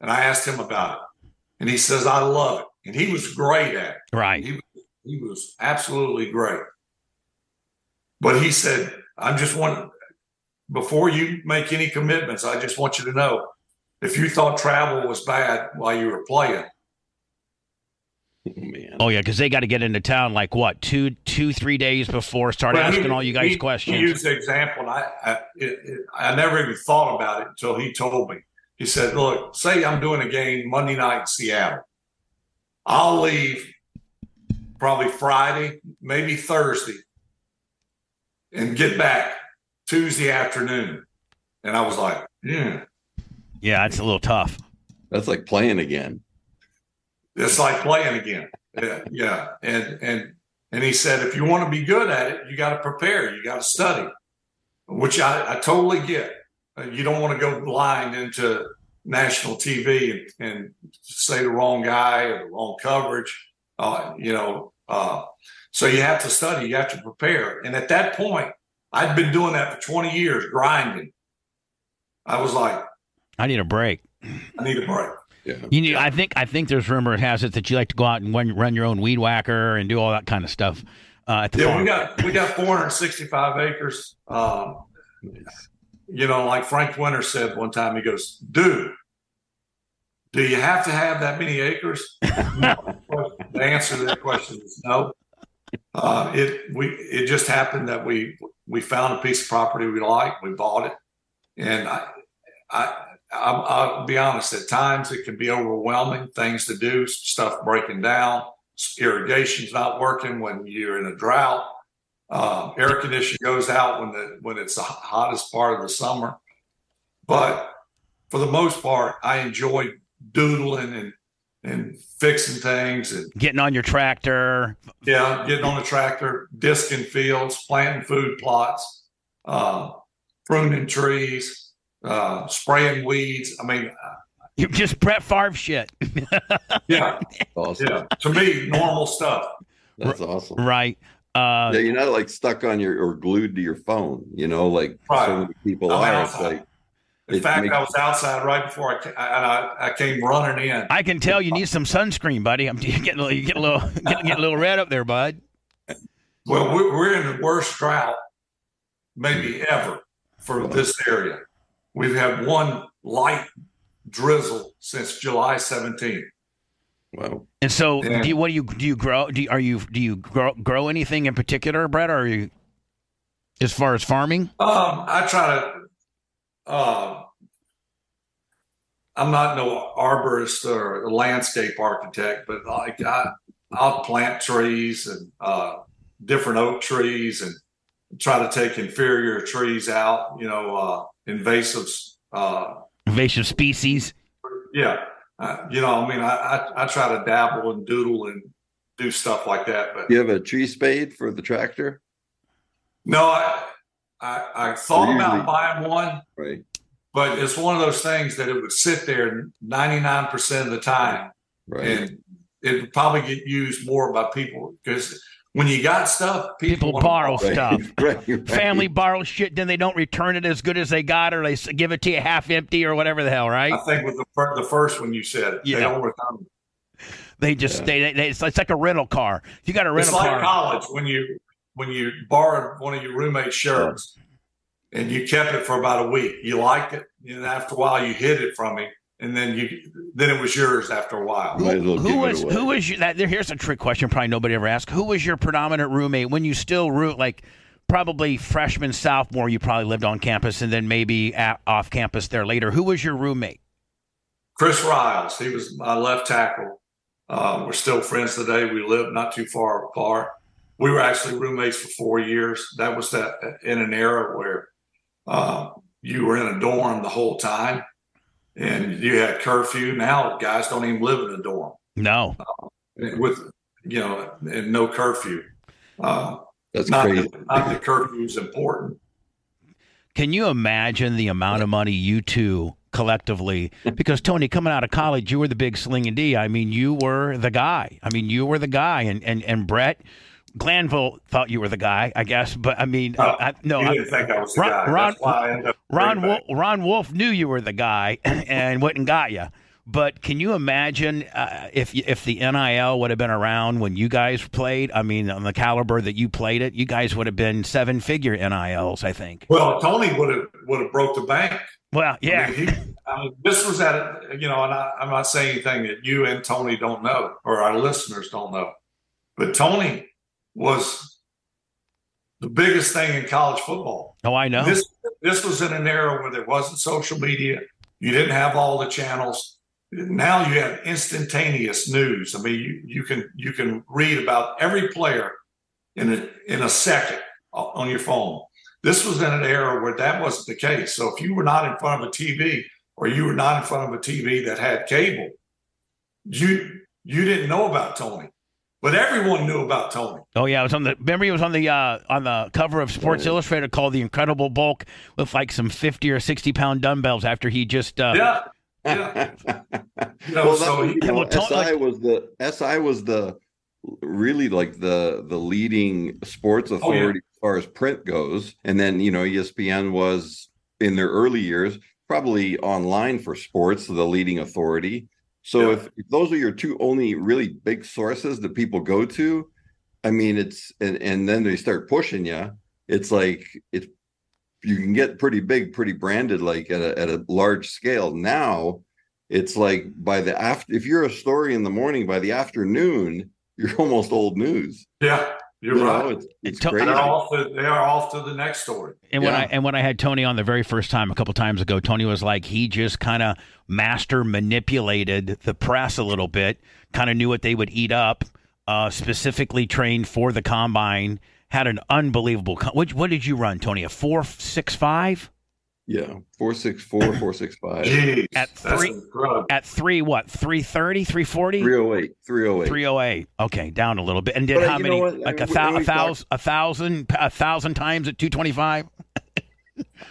and I asked him about it, and he says I love it, and he was great at it. Right, he, he was absolutely great. But he said, "I'm just want before you make any commitments, I just want you to know if you thought travel was bad while you were playing, Man. Oh yeah, because they got to get into town like what two, two, three days before start well, asking he, all you guys he, questions. He used the example, and I, I, it, it, I never even thought about it until he told me. He said, "Look, say I'm doing a game Monday night in Seattle. I'll leave probably Friday, maybe Thursday, and get back Tuesday afternoon." And I was like, "Yeah, yeah, it's a little tough." That's like playing again. It's like playing again. Yeah, yeah. And and and he said, if you want to be good at it, you got to prepare. You got to study, which I, I totally get. You don't want to go blind into national TV and, and say the wrong guy or the wrong coverage. Uh, you know, uh, so you have to study. You have to prepare. And at that point, I'd been doing that for 20 years, grinding. I was like, I need a break. I need a break. Yeah. You I think I think there's rumor it has it that you like to go out and run, run your own weed whacker and do all that kind of stuff. uh, at the Yeah, farm. we got we got 465 acres. Um, you know, like Frank Winter said one time, he goes, "Dude, do you have to have that many acres?" No. the answer to that question is no. Uh, it we it just happened that we we found a piece of property we like, we bought it, and I I I'll, I'll be honest. At times, it can be overwhelming. Things to do, stuff breaking down, irrigation's not working when you're in a drought. Um, air conditioning goes out when the when it's the hottest part of the summer. But for the most part, I enjoy doodling and and fixing things and Getting on your tractor. yeah, getting on the tractor, disking fields, planting food plots, uh, pruning trees, uh, spraying weeds. I mean, You just Brett Favre shit. yeah, Awesome. yeah. To me, normal stuff. That's awesome. right. Uh, Yeah, you're not like stuck on your or glued to your phone, you know, like Right. so many people I'm are. It's like In It fact, makes- I was outside right before I, ca- and I, I came running in. I can tell you need some sunscreen, buddy. I'm you're getting a little, you get a little, getting, getting a little red up there, bud. Well, we're, we're in the worst drought maybe ever for this area. We've had one light drizzle since July 17th. wow. And so, Yeah. do you, what do you do? You grow? Do you, are you do you grow, grow anything in particular, Brett? Or are you as far as farming? Um, I try to. Uh, I'm not no arborist or a landscape architect, but like I, I'll plant trees and uh, different oak trees and try to take inferior trees out. You know, invasives. Uh, Invasive species. yeah, uh, you know, I mean, I, I I try to dabble and doodle and do stuff like that, but You have a tree spade for the tractor, no, I I, I thought Usually- about buying one. right? but it's one of those things that it would sit there 99% of the time Right. and it would probably get used more by people because when you got stuff people, People borrow stuff. right, right. Family borrows shit, then they don't return it as good as they got, or they give it to you half empty, or whatever the hell, right? i think with the, the first one you said Yeah. they don't return it. They just Yeah. they, they it's, it's like a rental car. You got a rental it's like car. college when you when you borrowed one of your roommate's shirts and you kept it for about a week you liked it and after a while you hid it from him and then you then it was yours after a while Might as well Who was who was your, that? Here's a trick question. Probably nobody ever asked. Who was your predominant roommate when you still root like probably freshman sophomore? You probably lived on campus and then maybe at, off campus there later. Who was your roommate? Chris Riles, he was my left tackle. Uh, we're still friends today. We live not too far apart. We were actually roommates for four years. That was that in an era where uh, you were in a dorm the whole time, and you had curfew. Now guys don't even live in a dorm No, with you know and no curfew. Uh, That's not crazy. that, not that curfew is important. Can you imagine the amount of money you two collectively? Because Tony, coming out of college, you were the big sling and D. I mean, you were the guy. I mean, you were the guy, and and and Brett Glanville thought you were the guy, I guess. But I mean, Oh, I, no, You I, didn't think I was the Ron- guy. Ron- That's why I ended up. Ron Wolf, Ron Wolf knew you were the guy and went and got you. But can you imagine uh, if if the NIL would have been around when you guys played? I mean, on the caliber that you played it, you guys would have been seven figure NILs, I think. Well, Tony would have would have broke the bank. Well, I yeah, mean, he, I mean, this was at you know, and I, I'm not saying anything that you and Tony don't know or our listeners don't know, but Tony was the biggest thing in college football. oh, I know. This this was in an era where there wasn't social media. You didn't have all the channels. Now you have instantaneous news. I mean, you, you can you can read about every player in a in a second on your phone. This was in an era where that wasn't the case. So if you were not in front of a TV or you were not in front of a TV that had cable, you you didn't know about Tony. But everyone knew about Tony. Oh yeah, it was on the. Remember, he was on the uh, on the cover of Sports Right. Illustrated called the Incredible Bulk with like some fifty or sixty pound dumbbells after he just. Uh, Yeah. Yeah. You know, well, so you know, Well, SI like- was the SI was the really like the the leading sports Oh, authority as far as print goes, and then you know ESPN was in their early years probably online for sports the leading authority. So Yeah. if, if those are your two only really big sources that people go to, I mean, it's and and then they start pushing you. It's like it's you can get pretty big, pretty branded, like at a at a large scale. Now, it's like by the after if you're a story in the morning, by the afternoon, you're almost old news. Yeah, you're You know, right. it's, it's To- They're off to, they are off to the next story. And when I and when I had Tony on the very first time a couple times ago, Tony was like he just kind of master manipulated the press a little bit, kind of knew what they would eat up, uh, specifically trained for the combine. Had an unbelievable. Co- what, what did you run, Tony? A four six five Yeah, four six four, four six five, Jeez, At three- incredible. at three what 330 340 three oh eight, three oh eight. 308 okay down a little bit and did But, how many like I a, mean, thou- a we talk- thousand a thousand a thousand times at 225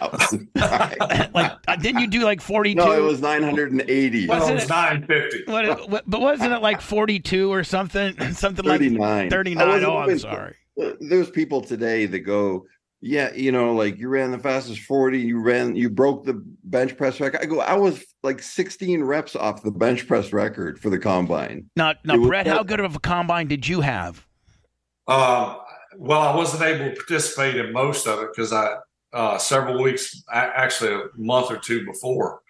like uh, didn't you do like 42 no, it was nine hundred and eighty. Wasn't Well, it it- was nine fifty. What, what, but wasn't it like 42 or something? Something like 39. 39. I Oh, I'm sorry. There's people today that go, yeah, you know, like you ran the fastest 40, you ran, you broke the bench press record. I go, I was like 16 reps off the bench press record for the combine. Now, now It was Brett, how good of a combine did you have? Uh, well, I wasn't able to participate in most of it because I uh, several weeks, actually a month or two before,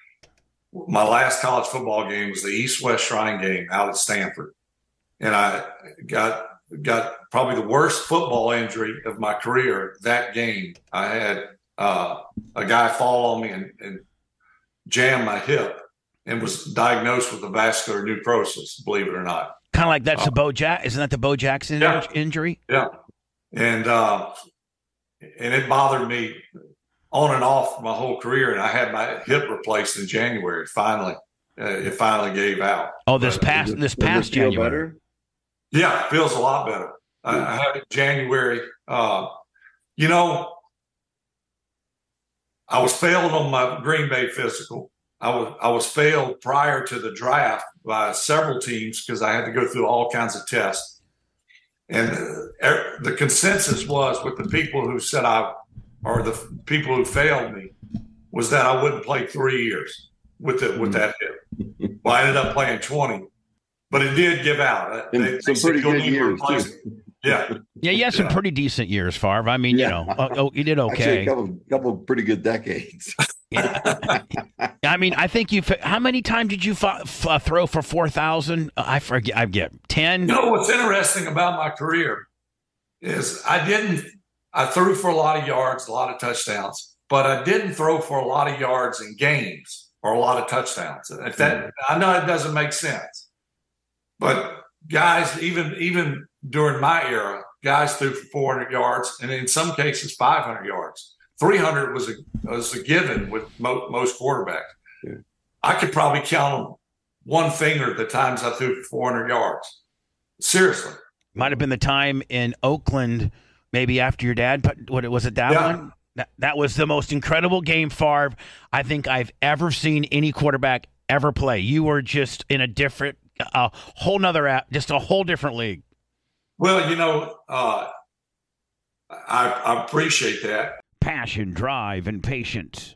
my last college football game was the East West Shrine game out at Stanford, and I got got probably the worst football injury of my career that game. I had uh, a guy fall on me and, and jam my hip, and was diagnosed with avascular necrosis. Believe it or not. Kind of like that's the Bo Jack. Isn't that the Bo Jackson Yeah. injury? Yeah, and uh, and it bothered me on and off my whole career. And I had my hip replaced in January. Finally, uh, it finally gave out. Oh, this But- past it- this past feel January. Yeah, feels a lot better. I, I had it in January. Uh, you know, I was failed on my Green Bay physical. I was I was failed prior to the draft by several teams because I had to go through all kinds of tests. And uh, er- the consensus was with the people who said I, or the people who failed me, was that I wouldn't play three years with it with that hip. Well, I ended up playing twenty, but it did give out. Uh, and They- they some said, pretty good need years, too. Yeah, Yeah, you had some Yeah. pretty decent years, Favre. I mean, Yeah. you know, uh, oh, oh, you did Actually, a okay. couple, couple pretty good decades. Yeah. I mean, I think you. How many times did you f- f- uh, throw for four thousand? Uh, I forget. I get ten. You know what's interesting about my career is I didn't. I threw for a lot of yards, a lot of touchdowns, but I didn't throw for a lot of yards in games or a lot of touchdowns. If that, mm. I know it doesn't make sense, but guys, even even during my era, guys threw for 400 yards, and in some cases 500 yards. 300 was a was a given with mo- most quarterbacks. Yeah. I could probably count on one finger the times I threw for 400 yards. Seriously. Might have been the time in Oakland, maybe after your dad. But what was it? That Yeah. one. That, that was the most incredible game, Favre. I think I've ever seen any quarterback ever play. You were just in a different, a whole nother, app, just a whole different league. Well, you know, uh, I, I appreciate that. Passion, drive, and patience.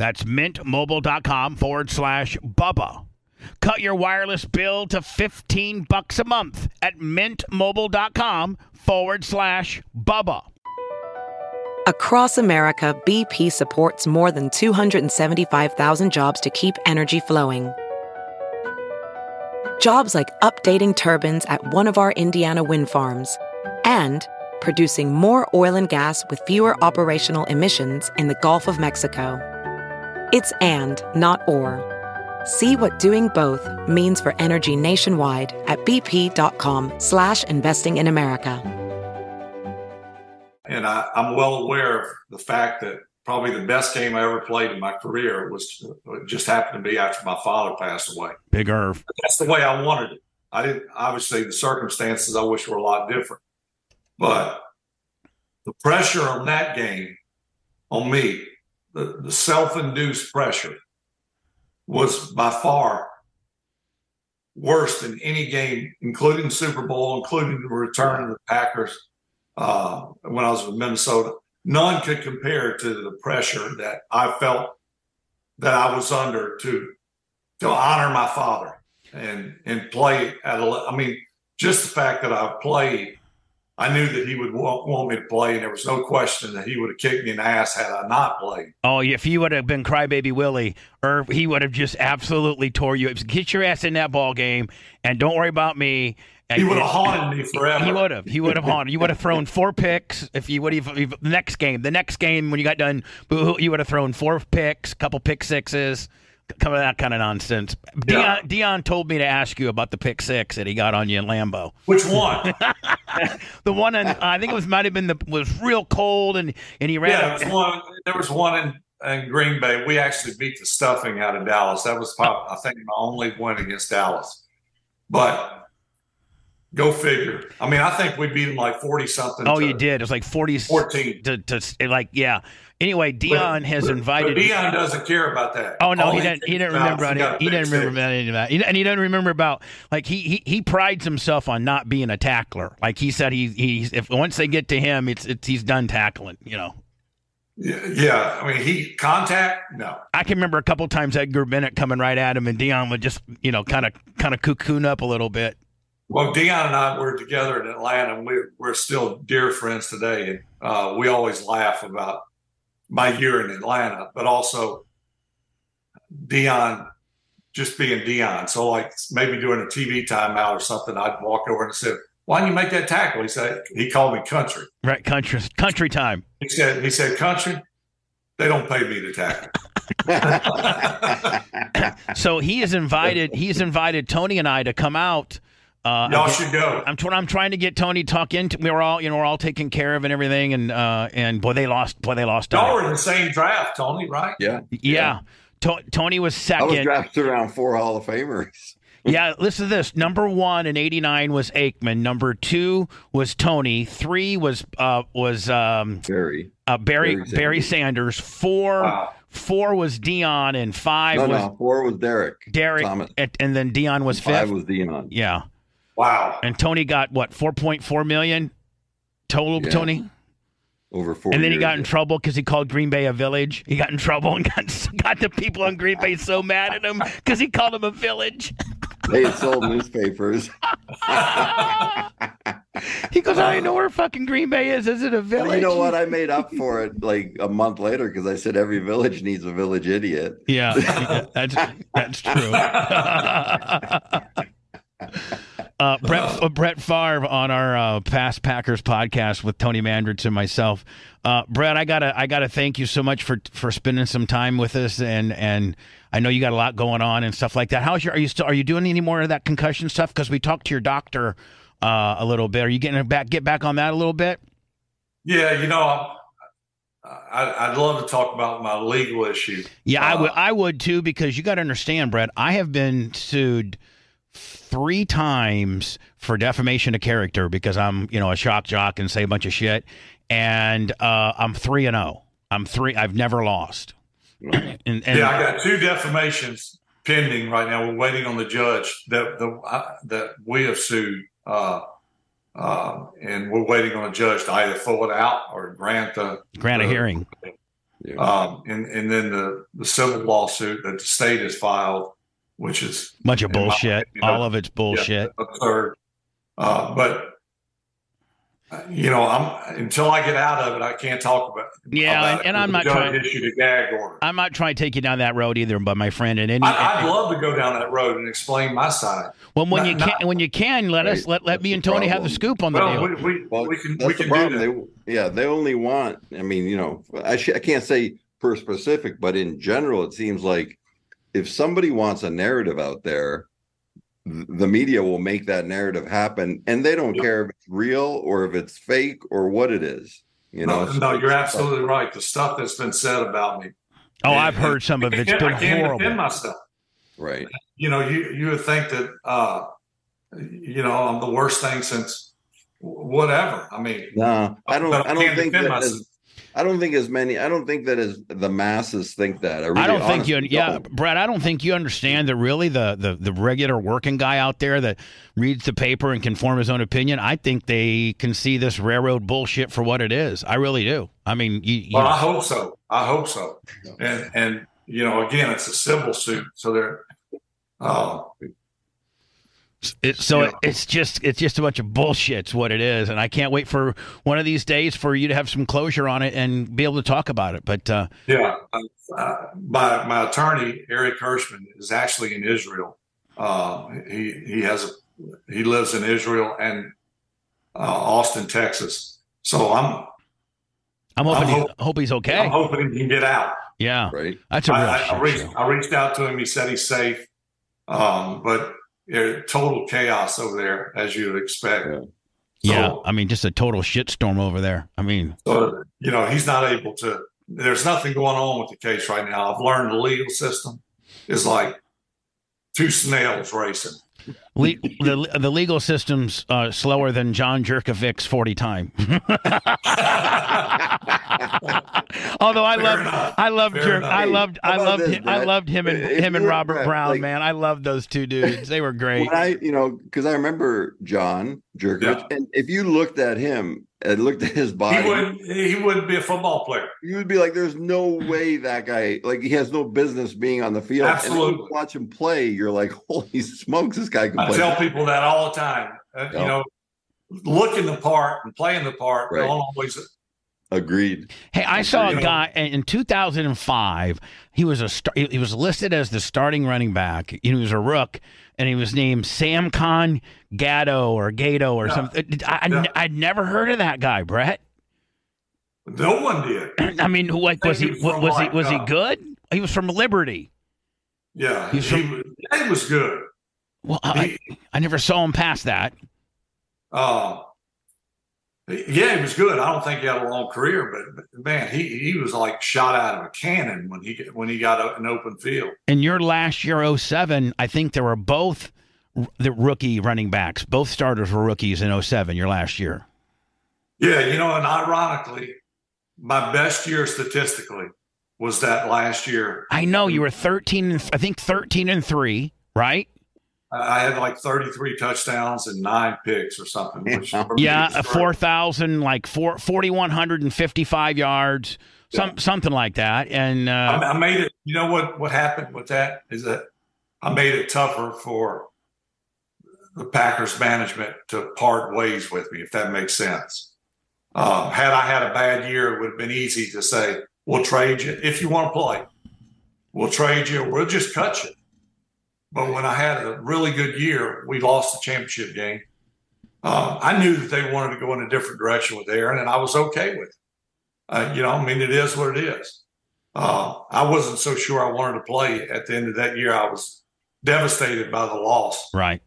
That's mintmobile.com forward slash Bubba. Cut your wireless bill to 15 bucks a month at mintmobile.com forward slash Bubba. Across America, BP supports more than 275,000 jobs to keep energy flowing. Jobs like updating turbines at one of our Indiana wind farms and producing more oil and gas with fewer operational emissions in the Gulf of Mexico. It's and, not or. See what doing both means for energy nationwide at bp.com slash investing in America. And I, I'm well aware of the fact that probably the best game I ever played in my career was uh, just happened to be after my father passed away. Big Irv. That's the way I wanted it. I didn't obviously the circumstances I wish were a lot different. But the pressure on that game on me, the, the self-induced pressure was by far worse than any game, including Super Bowl, including the return of the Packers uh, when I was with Minnesota none could compare to the pressure that I felt that I was under to to honor my father and and play at a. I mean, just the fact that I played, I knew that he would want, want me to play, and there was no question that he would have kicked me in the ass had I not played. Oh, if you would have been crybaby Willie, or he would have just absolutely tore you. Get your ass in that ball game, and don't worry about me. He would have haunted me forever. He would have. He would have haunted. You would have thrown four picks if you would have. The next game, the next game when you got done, you would have thrown four picks, couple pick sixes, some of that kind of nonsense. Yeah. Deion, Deion told me to ask you about the pick six that he got on you in Lambeau. Which one? the one, in, I think it was might have been the was real cold and and he ran. yeah, there was one. There was one in, in Green Bay. We actually beat the stuffing out of Dallas. That was probably, I think my only win against Dallas. But Go figure. I mean, I think we beat them like forty something. Oh, you did. It was like 40, 14. To, to like yeah. Anyway, Deion has but, invited. But Deion doesn't care about that. Oh no, All he didn't. He didn't remember. Any, he didn't remember about any of that, and he doesn't remember about like he, he he prides himself on not being a tackler. Like he said, he he's if once they get to him, it's it's he's done tackling. You know. Yeah, yeah, I mean, he contact no. I can remember a couple times Edgar Bennett coming right at him, and Deion would just you know kind of kind of cocoon up a little bit. Well, Deion and I were together in Atlanta, and we're, we're still dear friends today. And uh, we always laugh about my year in Atlanta, but also Deion just being Deion. So, like maybe during a TV timeout or something, I'd walk over and say, "Why didn't you make that tackle?" He said, "He called me country." Right, country, country time. He said, "He said country, they don't pay me to tackle." so he is invited. He's invited Tony and I to come out uh, Y'all again, should go. I'm, I'm trying to get Tony talk into. We were all, you know, we're all taken care of and everything, and uh, and boy, they lost. Boy, they lost. Y'all were in the same draft, Tony, right? Yeah, yeah. yeah. To- Tony was second. I was drafted around four Hall of Famers. yeah, listen to this. Number one in '89 was Aikman. Number two was Tony. Three was uh, was um, Barry. Uh, Barry Barry Sanders. Barry Sanders. Four. Wow. Four was Deion, and five no, was no, four was Derrick. Derrick, and, and then Deion was fifth. Five was Deion. Yeah. Wow. And Tony got what, 4.4 million total, yeah. Tony? Over four. And then he got in trouble because he called Green Bay a village. He got in trouble and got got the people in Green Bay so mad at him because he called them a village. they had sold newspapers. he goes, I don't know where fucking Green Bay is. Is it a Well, village? you know what? I made up for it like a month later because I said every village needs a village idiot. Yeah, yeah, that's that's true. uh, Brett uh, Brett Favre on our uh, past Packers podcast with Tony Mandarich and myself. Uh, Brett, I gotta I gotta thank you so much for for spending some time with us, and and I know you got a lot going on and stuff like that. How's your are you still are you doing any more of that concussion stuff? Because we talked to your doctor uh, a little bit. Are you getting back get back on that a little bit? Yeah, you know, I'm, I, I'd love to talk about my legal issue. Yeah, I Uh, would. I would too, because you got to understand, Brett. I have been sued three times for defamation of character because I'm, you know, a shock jock and say a bunch of shit, and uh, I'm three and zero. I'm three. I've never lost. And, and yeah, I got two defamations pending right now. We're waiting on the judge that the uh, that we have sued, uh, uh, and we're waiting on a judge to either throw it out or grant the grant a hearing. Um, and and then the the civil lawsuit that the state has filed, which is Bunch of bullshit. opinion, All of it's bullshit. Yeah, absurd. Uh, but you know, I'm until I get out of it, I can't talk about. it. Yeah, about and- it. and I'm The not judge trying- issued a gag order. I'm not trying to take you down that road either, but my friend, and any, I, I'd love to go down that road and explain my side. well, when not- you can, not- when you can, let us let let me and the Tony have the scoop on the Well, deal. we, we, Well, we can that's we the can do problem. that. They, yeah, they only want. I mean, you know, I sh- I can't say per specific, but in general, it seems like if somebody wants a narrative out there, the media will make that narrative happen, and they don't Yep. care if it's real or if it's fake or what it is. You know, no, no, you're absolutely right. The stuff that's been said about me. oh, I've heard some of I it's can't, been I can't defend horrible. myself. right. You know, you you would think that uh, you know I'm the worst thing since whatever. I mean, No, I don't. But I I don't think that. myself. As, I don't think as many. I don't think that as the masses think that. I, really I don't think you, yeah, don't. Brad. I don't think you understand that really the, the the regular working guy out there that reads the paper and can form his own opinion. I think they can see this railroad bullshit for what it is. I really do. I mean, you, you well, I hope so. I hope so. And and you know, again, it's a civil suit, so they're. Uh, it, so Yeah. it, it's just it's just a bunch of bullshit's what it is, and I can't wait for one of these days for you to have some closure on it and be able to talk about it. But uh, Yeah, uh, my my attorney Eric Herschmann is actually in Israel. Uh, he he has a, he lives in Israel and uh, Austin, Texas. So I'm I'm hoping I'm he's, hope- hope he's okay. I'm hoping he can get out. yeah, Right. that's a real I, I, I reached. I reached out to him. He said he's safe, um, but yeah, total chaos over there as you would expect. Yeah. Yeah, I mean, just a total shitstorm over there. I mean, So, you know, he's not able to, there's nothing going on with the case right now. I've learned the legal system is like two snails racing. Le- the the legal system's uh, slower than John Jurkovic's forty time. Although I Fair loved. I loved Fair Jerk. I loved, I loved, this, him, I loved him and If him and Robert Brett, Brown. like- man, I loved those two dudes. They were great. When I, you know, because I remember John Jurkovic, Yeah. and if you looked at him and looked at his body, He wouldn't, he wouldn't be a football player. you would be like, "There's no way that guy, like, he has no business being on the field." And you Absolutely. watch him play, you're like, "Holy smokes, this guy can I play!" tell people that all the time. Uh, Yeah. You know, looking the part and playing the part Right. don't always. Agreed. Hey, I saw a guy in 2005. He was a star, he was listed as the starting running back. He was a rook, and he was named Samkon Gatto or Gato or something. I, I, Yeah. I'd never heard of that guy, Brett. No one did. I mean, like was he? He was Was he? like, Was he uh, good? He was from Liberty. Yeah, he, from- was- he was good. Well, I, I never saw him past that. uh, yeah, he was good. I don't think he had a long career, but, but man, he he was like shot out of a cannon when he when he got an open field. In your last year, 07, I think there were both the rookie running backs. Both starters were rookies in 07, your last year. Yeah, you know, and ironically, my best year statistically was that last year. I know you were 13, and I think 13 and 3, right? I I had like 33 touchdowns and nine picks or something. Which for Yeah, a 4,000, like four, 4,155 yards, some, something like that. And I, uh, I made it. You know what? What happened with that is that I made it tougher for the Packers management to part ways with me, if that makes sense. Um, had I had a bad year, it would have been easy to say, we'll trade you if you want to play. We'll trade you. We'll just cut you. But when I had a really good year, we lost the championship game. Um, I knew that they wanted to go in a different direction with Aaron, and I was okay with it. Uh, you know, I mean, it is what it is. Uh, I wasn't so sure I wanted to play at the end of that year. I was devastated by the loss. Right.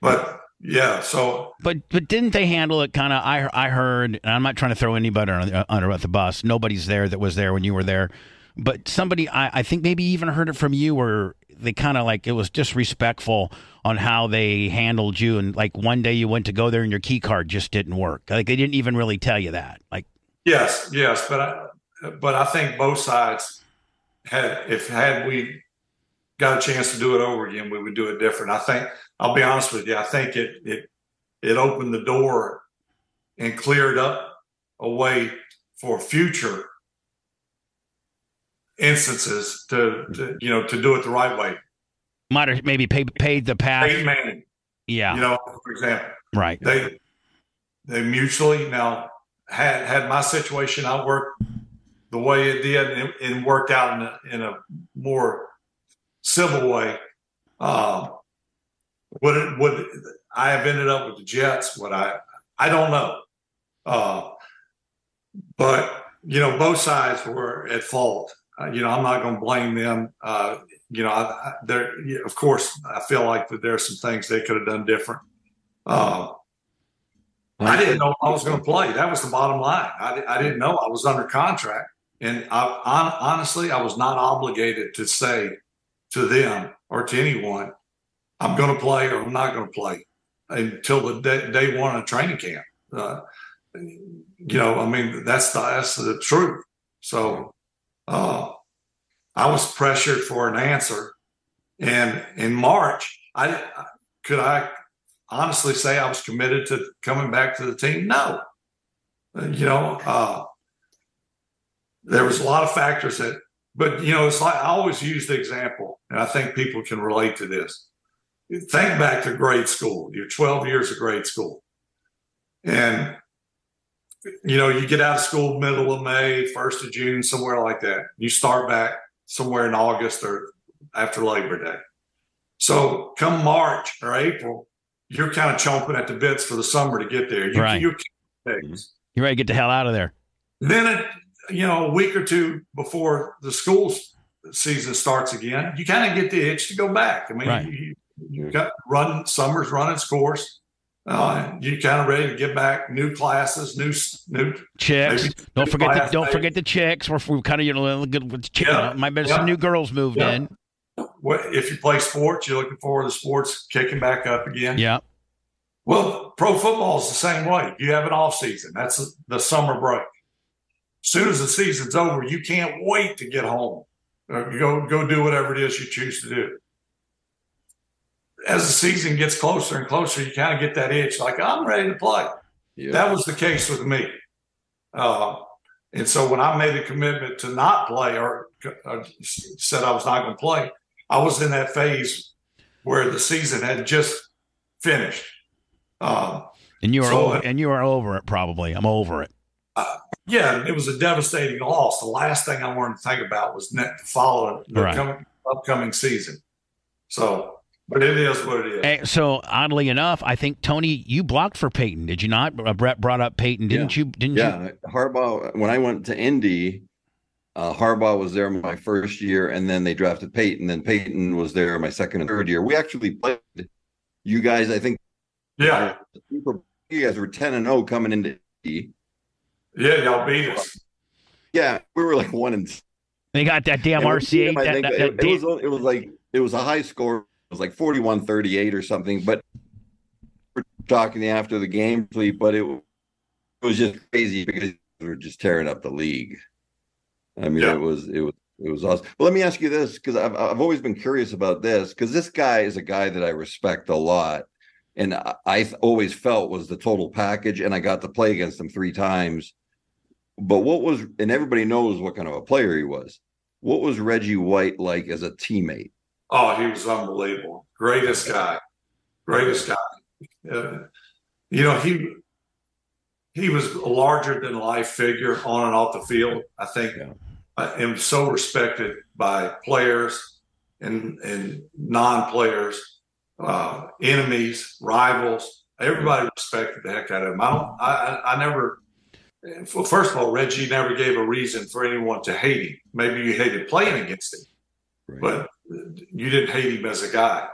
But yeah, so but but didn't they handle it kind of? I I heard, and I'm not trying to throw anybody under, under the bus. Nobody's there that was there when you were there, but somebody I, I think maybe even heard it from you, where they kind of like it was disrespectful on how they handled you, and like one day you went to go there and your key card just didn't work. Like they didn't even really tell you that. Like yes, yes, but I, but I think both sides had if had we got a chance to do it over again, we would do it different. I think I'll be honest with you. I think it it it opened the door and cleared up a way for future instances to, to you know to do it the right way. Might have maybe paid paid the path. Peyton Manning, yeah. you know, for example, right. they they mutually now had had my situation. I worked the way it did and, and worked out in a, in a more civil way. Um, would it would I have ended up with the Jets? Would I? I don't know. Uh, but you know, both sides were at fault. Uh, you know, I'm not going to blame them. Uh, you know, I, I, there. Of course, I feel like that there are some things they could have done different. Uh, I didn't know I was going to play. That was the bottom line. I, I didn't know I was under contract, and I, on, honestly, I was not obligated to say to them or to anyone, "I'm going to play" or "I'm not going to play" until the day, day one of training camp. Uh, you know, I mean, that's the that's the truth. So, uh, I was pressured for an answer, and in March, I could I honestly say I was committed to coming back to the team. No, you know, uh, there was a lot of factors that, but you know, it's like I always use the example, and I think people can relate to this. Think back to grade school. You're 12 years of grade school, and you know, you get out of school middle of May, first of June, somewhere like that. You start back somewhere in August or after Labor Day. So come March or April, you're kind of chomping at the bits for the summer to get there. You, Right. You're. Mm-hmm. You're ready to get the hell out of there. Then, it, you know, a week or two before the school season starts again, you kind of get the itch to go back. I mean, Right. you, you got run summer's run its course. Uh, you kind of ready to get back, new classes, new new Chicks. Maybe don't forget the don't maybe. forget the chicks. We're, we're kind of you know good with Yeah. Might be Yeah. some new girls moved Yeah. in. what if you play sports, you're looking forward to sports kicking back up again. Yeah. Well, pro football is the same way. You have an off season. That's the summer break. As soon as the season's over, you can't wait to get home. Or go go do whatever it is you choose to do. As the season gets closer and closer, you kind of get that itch, like I'm ready to play. Yeah. That was the case with me. Uh, and so when I made a commitment to not play or uh, said I was not going to play, I was in that phase where the season had just finished. Uh, And you are So, over, uh, and you are over it. Probably. I'm over it. yeah, it was a devastating loss. The last thing I wanted to think about was net following the Right. coming, upcoming season. So, but it is what it is. Eh, so oddly enough, I think Tony, you blocked for Peyton, did you not? Uh, Brett brought up Peyton, didn't you? Didn't you? Yeah, Harbaugh. When I went to Indy, uh, Harbaugh was there my first year, and then they drafted Peyton. Then Peyton was there my second and third year. We actually played. You guys, I think, yeah, you guys were ten and zero coming into Indy. yeah, y'all beat us. Yeah, we were like one and. They got that damn and RCA. them, I That, think that, it, it was it was like it was a high score. It was like 41-38 or something. But we're talking after the game, but it, it was just crazy because we were just tearing up the league. I mean, Yeah. it was it was it was awesome. But let me ask you this because I've I've always been curious about this because this guy is a guy that I respect a lot, and I, I always felt was the total package, and I got to play against him three times. But what was and everybody knows what kind of a player he was. What was Reggie White like as a teammate? Oh, he was unbelievable. Greatest guy. greatest guy. Uh, you know, he he was a larger than life figure on and off the field. I think, yeah. uh, and so respected by players and and non players, uh, enemies, rivals. Everybody respected the heck out of him. I don't. I, I never. Well, first of all, Reggie never gave a reason for anyone to hate him. Maybe you hated playing against him, right. but you didn't hate him as a guy.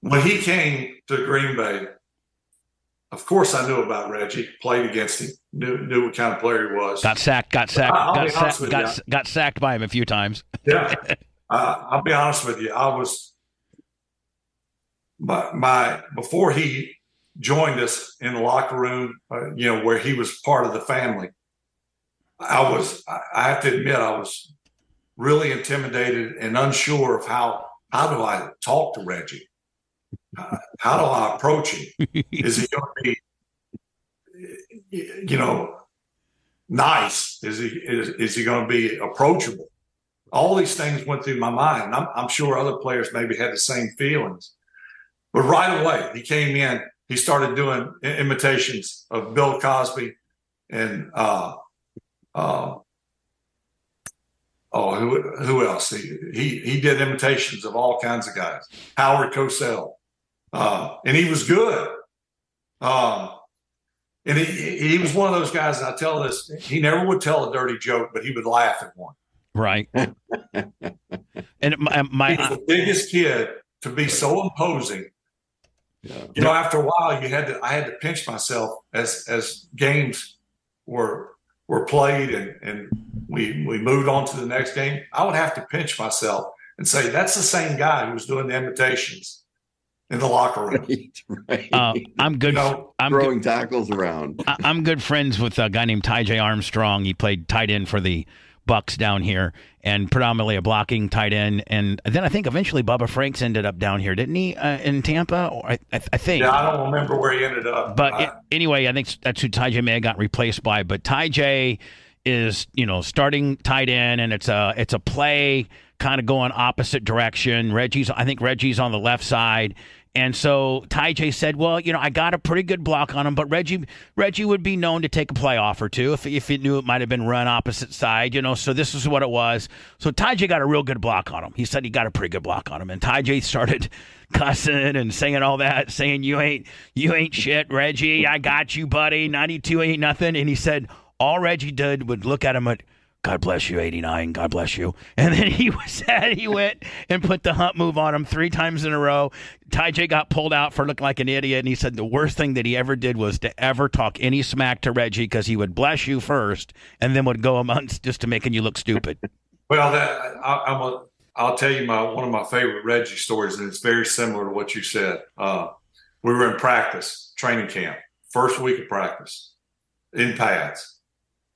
When he came to Green Bay, of course, I knew about Reggie. Played against him. Knew knew what kind of player he was. Got sacked. Got sacked. I'll got, sacked got, got, sacked by him a few times. yeah, uh, I'll be honest with you. I was my, my before he joined us in the locker room. Uh, you know where he was part of the family. I was. I have to admit, I was really intimidated and unsure of how how do I talk to Reggie how do I approach him? Is he going to be, you know, nice? Is he is, is he going to be approachable? All these things went through my mind. I'm, I'm sure other players maybe had the same feelings, but right away he came in. He started doing imitations of Bill Cosby and uh, uh, oh, who who else? He, he he did imitations of all kinds of guys. Howard Cosell, uh, and he was good. Um, and he, he was one of those guys, I tell this, he never would tell a dirty joke, but he would laugh at one. Right. and my, my the biggest kid to be so imposing. Yeah. You know, after a while, you had to. I had to pinch myself as as games were were played, and and we we moved on to the next game. I would have to pinch myself and say, "That's the same guy who was doing the imitations." in the locker room. Right, right. Uh, I'm good. You know, I'm throwing good, tackles around. I, am good friends with a guy named Tyji Armstrong. He played tight end for the Bucks down here, and predominantly a blocking tight end. And then I think eventually Bubba Franks ended up down here, didn't he, uh, in Tampa? Or I, I, I, think. Yeah, I don't remember where he ended up. But it, anyway, I think that's who Tyji may have got replaced by. But Tyji is you know starting tight end, and it's a it's a play kind of going opposite direction. Reggie's I think Reggie's on the left side and so Tyji said, "Well, you know, I got a pretty good block on him, but Reggie Reggie would be known to take a playoff or two if if he knew it might have been run opposite side, you know. So this is what it was. So Tyji got a real good block on him. He said he got a pretty good block on him, and Tyji started cussing and saying all that, saying you ain't you ain't shit, Reggie. I got you, buddy. Ninety two ain't nothing. And he said all Reggie did would look at him at God bless you, 89. God bless you. And then he was said he went and put the hump move on him three times in a row. Tyji got pulled out for looking like an idiot. And he said the worst thing that he ever did was to ever talk any smack to Reggie because he would bless you first and then would go amongst just to making you look stupid. Well, that I, am a, I'll tell you my one of my favorite Reggie stories, and it's very similar to what you said. Uh, we were in practice, training camp, first week of practice in pads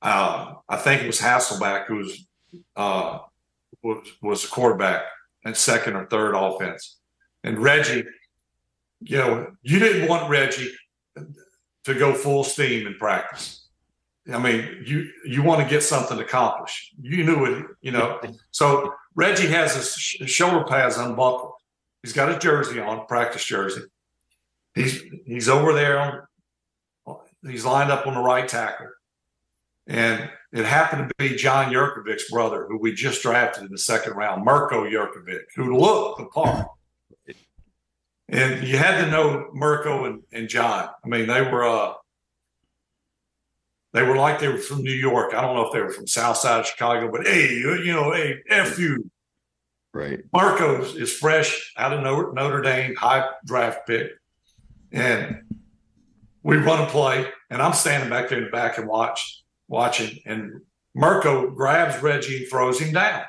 uh, I think it was Hasselbeck who was uh, was was the quarterback and second or third offense. And Reggie, you know, you didn't want Reggie to go full steam in practice. I mean, you you want to get something accomplished. You knew it, you know. So Reggie has his shoulder pads unbuckled. He's got his jersey on, practice jersey. He's he's over there on. He's lined up on the right tackle. And it happened to be John Jurkovic's brother, who we just drafted in the second round, Mirko Jurkovic, who looked the part. And you had to know Mirko and, and John. I mean, they were uh, they were like they were from New York. I don't know if they were from South Side of Chicago, but hey, you know, hey, F you. Right. Mirko is fresh out of Notre Dame, high draft pick. And we run a play, and I'm standing back there in the back and watch watching, and Mirko grabs Reggie and throws him down.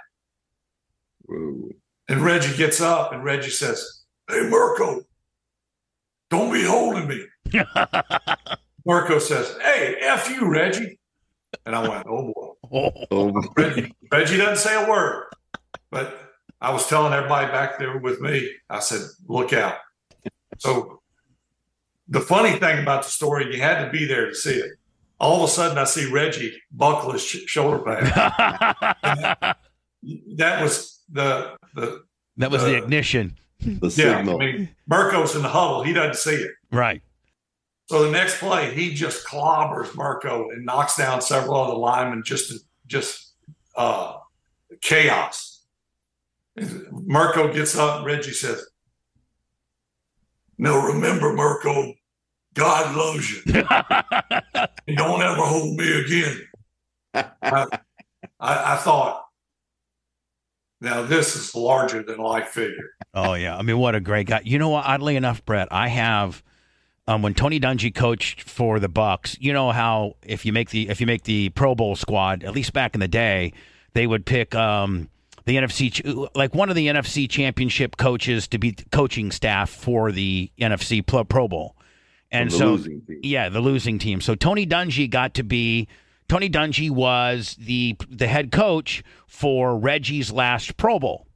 And Reggie gets up, and Reggie says, Hey, Mirko, don't be holding me. Mirko says, Hey, F you, Reggie. And I went, Oh boy. Oh. Reggie, Reggie doesn't say a word. But I was telling everybody back there with me, I said, Look out. So the funny thing about the story, you had to be there to see it all of a sudden I see Reggie buckle his shoulder pad. that was the the that was the, the ignition. The Yeah, signal. I mean, Mirko's in the huddle. He doesn't see it. Right. So the next play, he just clobbers Mirko and knocks down several other linemen. Just, just uh, chaos. Mirko gets up. and Reggie says, "Now remember, Mirko, God loves you. and don't ever hold me again." I, I, I thought, now this is larger than life figure. Oh yeah, I mean, what a great guy. You know what? Oddly enough, Brett, I have um, when Tony Dungy coached for the Bucks. You know how if you make the if you make the Pro Bowl squad, at least back in the day, they would pick um, the NFC like one of the NFC Championship coaches to be coaching staff for the NFC Pro, Pro Bowl, and so yeah, the losing team. So Tony Dungy got to be Tony Dungy was the the head coach for Reggie's last Pro Bowl.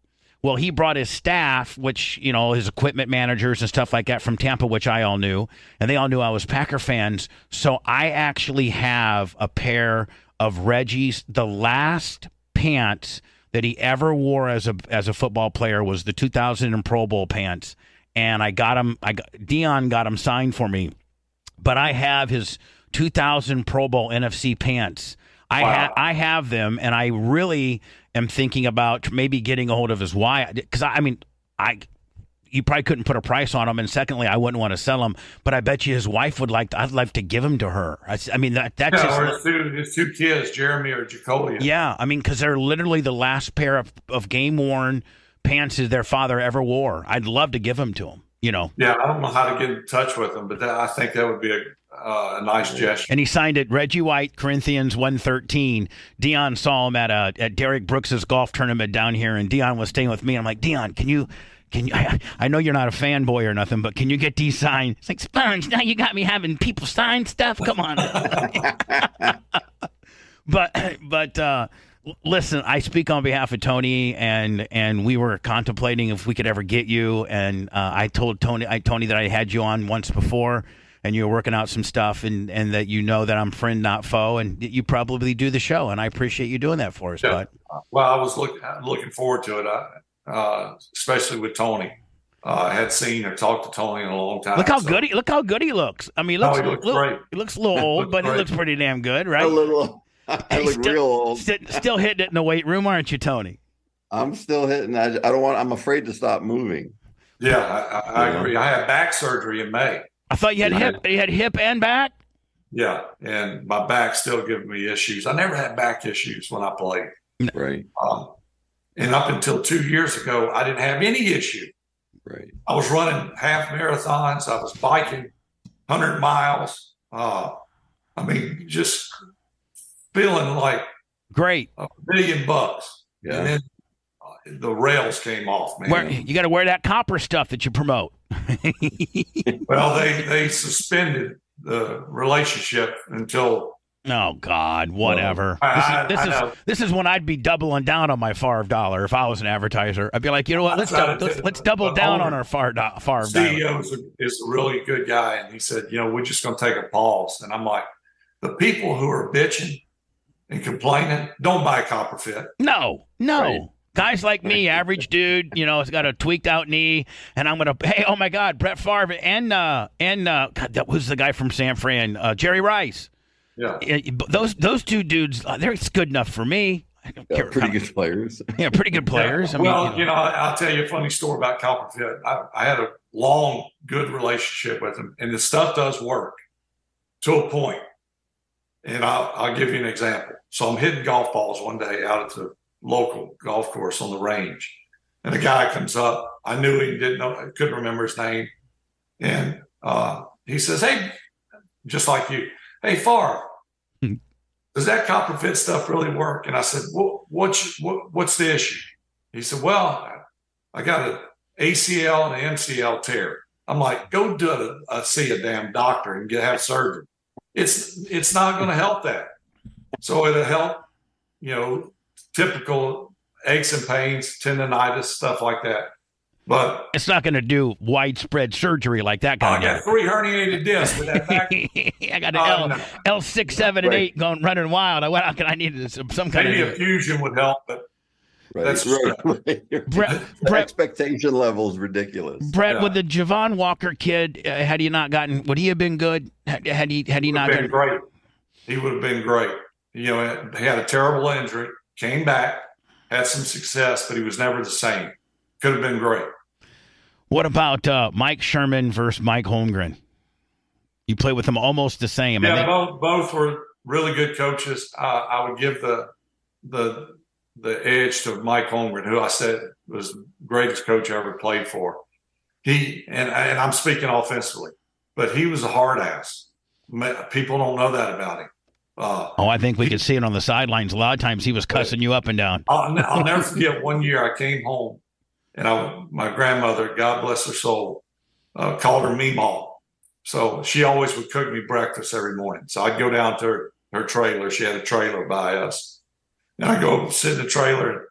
Well, he brought his staff, which, you know, his equipment managers and stuff like that from Tampa, which I all knew, and they all knew I was Packer fans. So I actually have a pair of Reggie's the last pants that he ever wore as a as a football player was the 2000 and Pro Bowl pants, and I got him. I got, Deion got him signed for me, but I have his 2000 Pro Bowl NFC pants. I Wow. ha- I have them, and I really am thinking about maybe getting a hold of his wife because I, I mean I. You probably couldn't put a price on them, and secondly, I wouldn't want to sell them. But I bet you his wife would like. To, I'd like to give them to her. I mean, that that's Yeah, just or his two, his two kids, Jeremy or Jacoby. yeah, I mean, because they're literally the last pair of, of game worn pants that their father ever wore. I'd love to give them to him, you know. Yeah, I don't know how to get in touch with him, but that, I think that would be a, uh, a nice gesture. And he signed it Reggie White, Corinthians 113. Deion saw him at a, at Derrick Brooks's golf tournament down here, and Deion was staying with me. And I'm like, Deion, can you. Can you, I, I know you're not a fanboy or nothing, but can you get these signed? It's like Sponge. Now you got me having people sign stuff. Come on. but but uh, l- listen, I speak on behalf of Tony, and and we were contemplating if we could ever get you. And uh, I told Tony, I Tony that I had you on once before, and you were working out some stuff, and and that you know that I'm friend not foe, and you probably do the show, and I appreciate you doing that for us, Yeah. bud. Well, I was look, looking forward to it, I, uh, especially with Tony. Uh, I had seen or talked to Tony in a long time. Look how so- good he look how good he looks. I mean, he No, looks, he looks little- great. he looks a little old, Looks but he looks pretty damn good, right? A little. I look still- real old. Sti- still hitting it in the weight room, aren't you, Tony? I'm still hitting. I, I don't want. I'm afraid to stop moving. Yeah, I, I, I Yeah. agree. I had back surgery in May. I thought you had Yeah. hip, you had hip and back. Yeah, and my back still giving me issues. I never had back issues when I played. Right. Um, and up until two years ago, I didn't have any issue. Right. I was running half marathons. I was biking 100 miles. Uh, I mean, just feeling like Great. a million bucks. Yeah. And then uh, the rails came off, man. Wear, you got to wear that copper stuff that you promote. Well, they, they suspended the relationship until oh God, whatever. I- this is this know. is this is when I'd be doubling down on my Favre dollar if I was an advertiser. I'd be like, you know what? Let's I tried double, to- let's, let's double the down on our Favre do- Favre dollar. CEO is is a really good guy. And he said, you know, we're just going to take a pause. And I'm like, the people who are bitching and complaining, don't buy copper fit. No, no. Right. Guys like me, average dude, you know, has got a tweaked out knee, and I'm gonna. Hey, oh my God, Brett Favre and uh and uh, God, that was the guy from San Fran, uh, Jerry Rice. Yeah. Yeah, those those two dudes, uh, they're good enough for me. I don't Yeah, pretty good players. Yeah, pretty good players. I mean, well, you know. you know, I'll tell you a funny story about Copper Fit. I, I had a long, good relationship with him, and the stuff does work to a point. And I'll, I'll give you an example. So I'm hitting golf balls one day out at the local golf course on the range, and a guy comes up. I knew he didn't know, I couldn't remember his name, and uh, he says, "Hey, just like you, hey, Favre." Hmm. Does that copper fit stuff really work? And I said, well, what's, what, what's the issue? He said, well, I got an ACL and an MCL tear. I'm like, go do a, a see a damn doctor and get have surgery. It's it's not going to help that. So it'll help, you know, typical aches and pains, tendonitis, stuff like that. But it's not going to do widespread surgery like that I guy got three herniated discs with that back. I got an Oh, L uh, no. L six, seven, and eight going running wild. I went out. I needed some, some kind Maybe a of. fusion would help, but Right, That's right, right. Brett, Brett, expectation level is ridiculous. Brett, Yeah. with the Javon Walker kid, uh, had he not gotten, would he have been good? Had, had he had he Would not been gotten? great. He would have been great. You know, he had a terrible injury, came back, had some success, but he was never the same. Could have been great. What about uh, Mike Sherman versus Mike Holmgren? You play with them almost the same. Yeah, think- both both were really good coaches. Uh, I would give the the the edge to Mike Holmgren, who I said was the greatest coach I ever played for. He and and I'm speaking offensively, but he was a hard ass. People don't know that about him. Uh, oh, I think we could see it on the sidelines. A lot of times he was cussing you up and down. I'll, I'll never forget one year I came home and I, my grandmother, God bless her soul, uh, called her Meemaw. So she always would cook me breakfast every morning. So I'd go down to her, her trailer. She had a trailer by us. And I go sit in the trailer.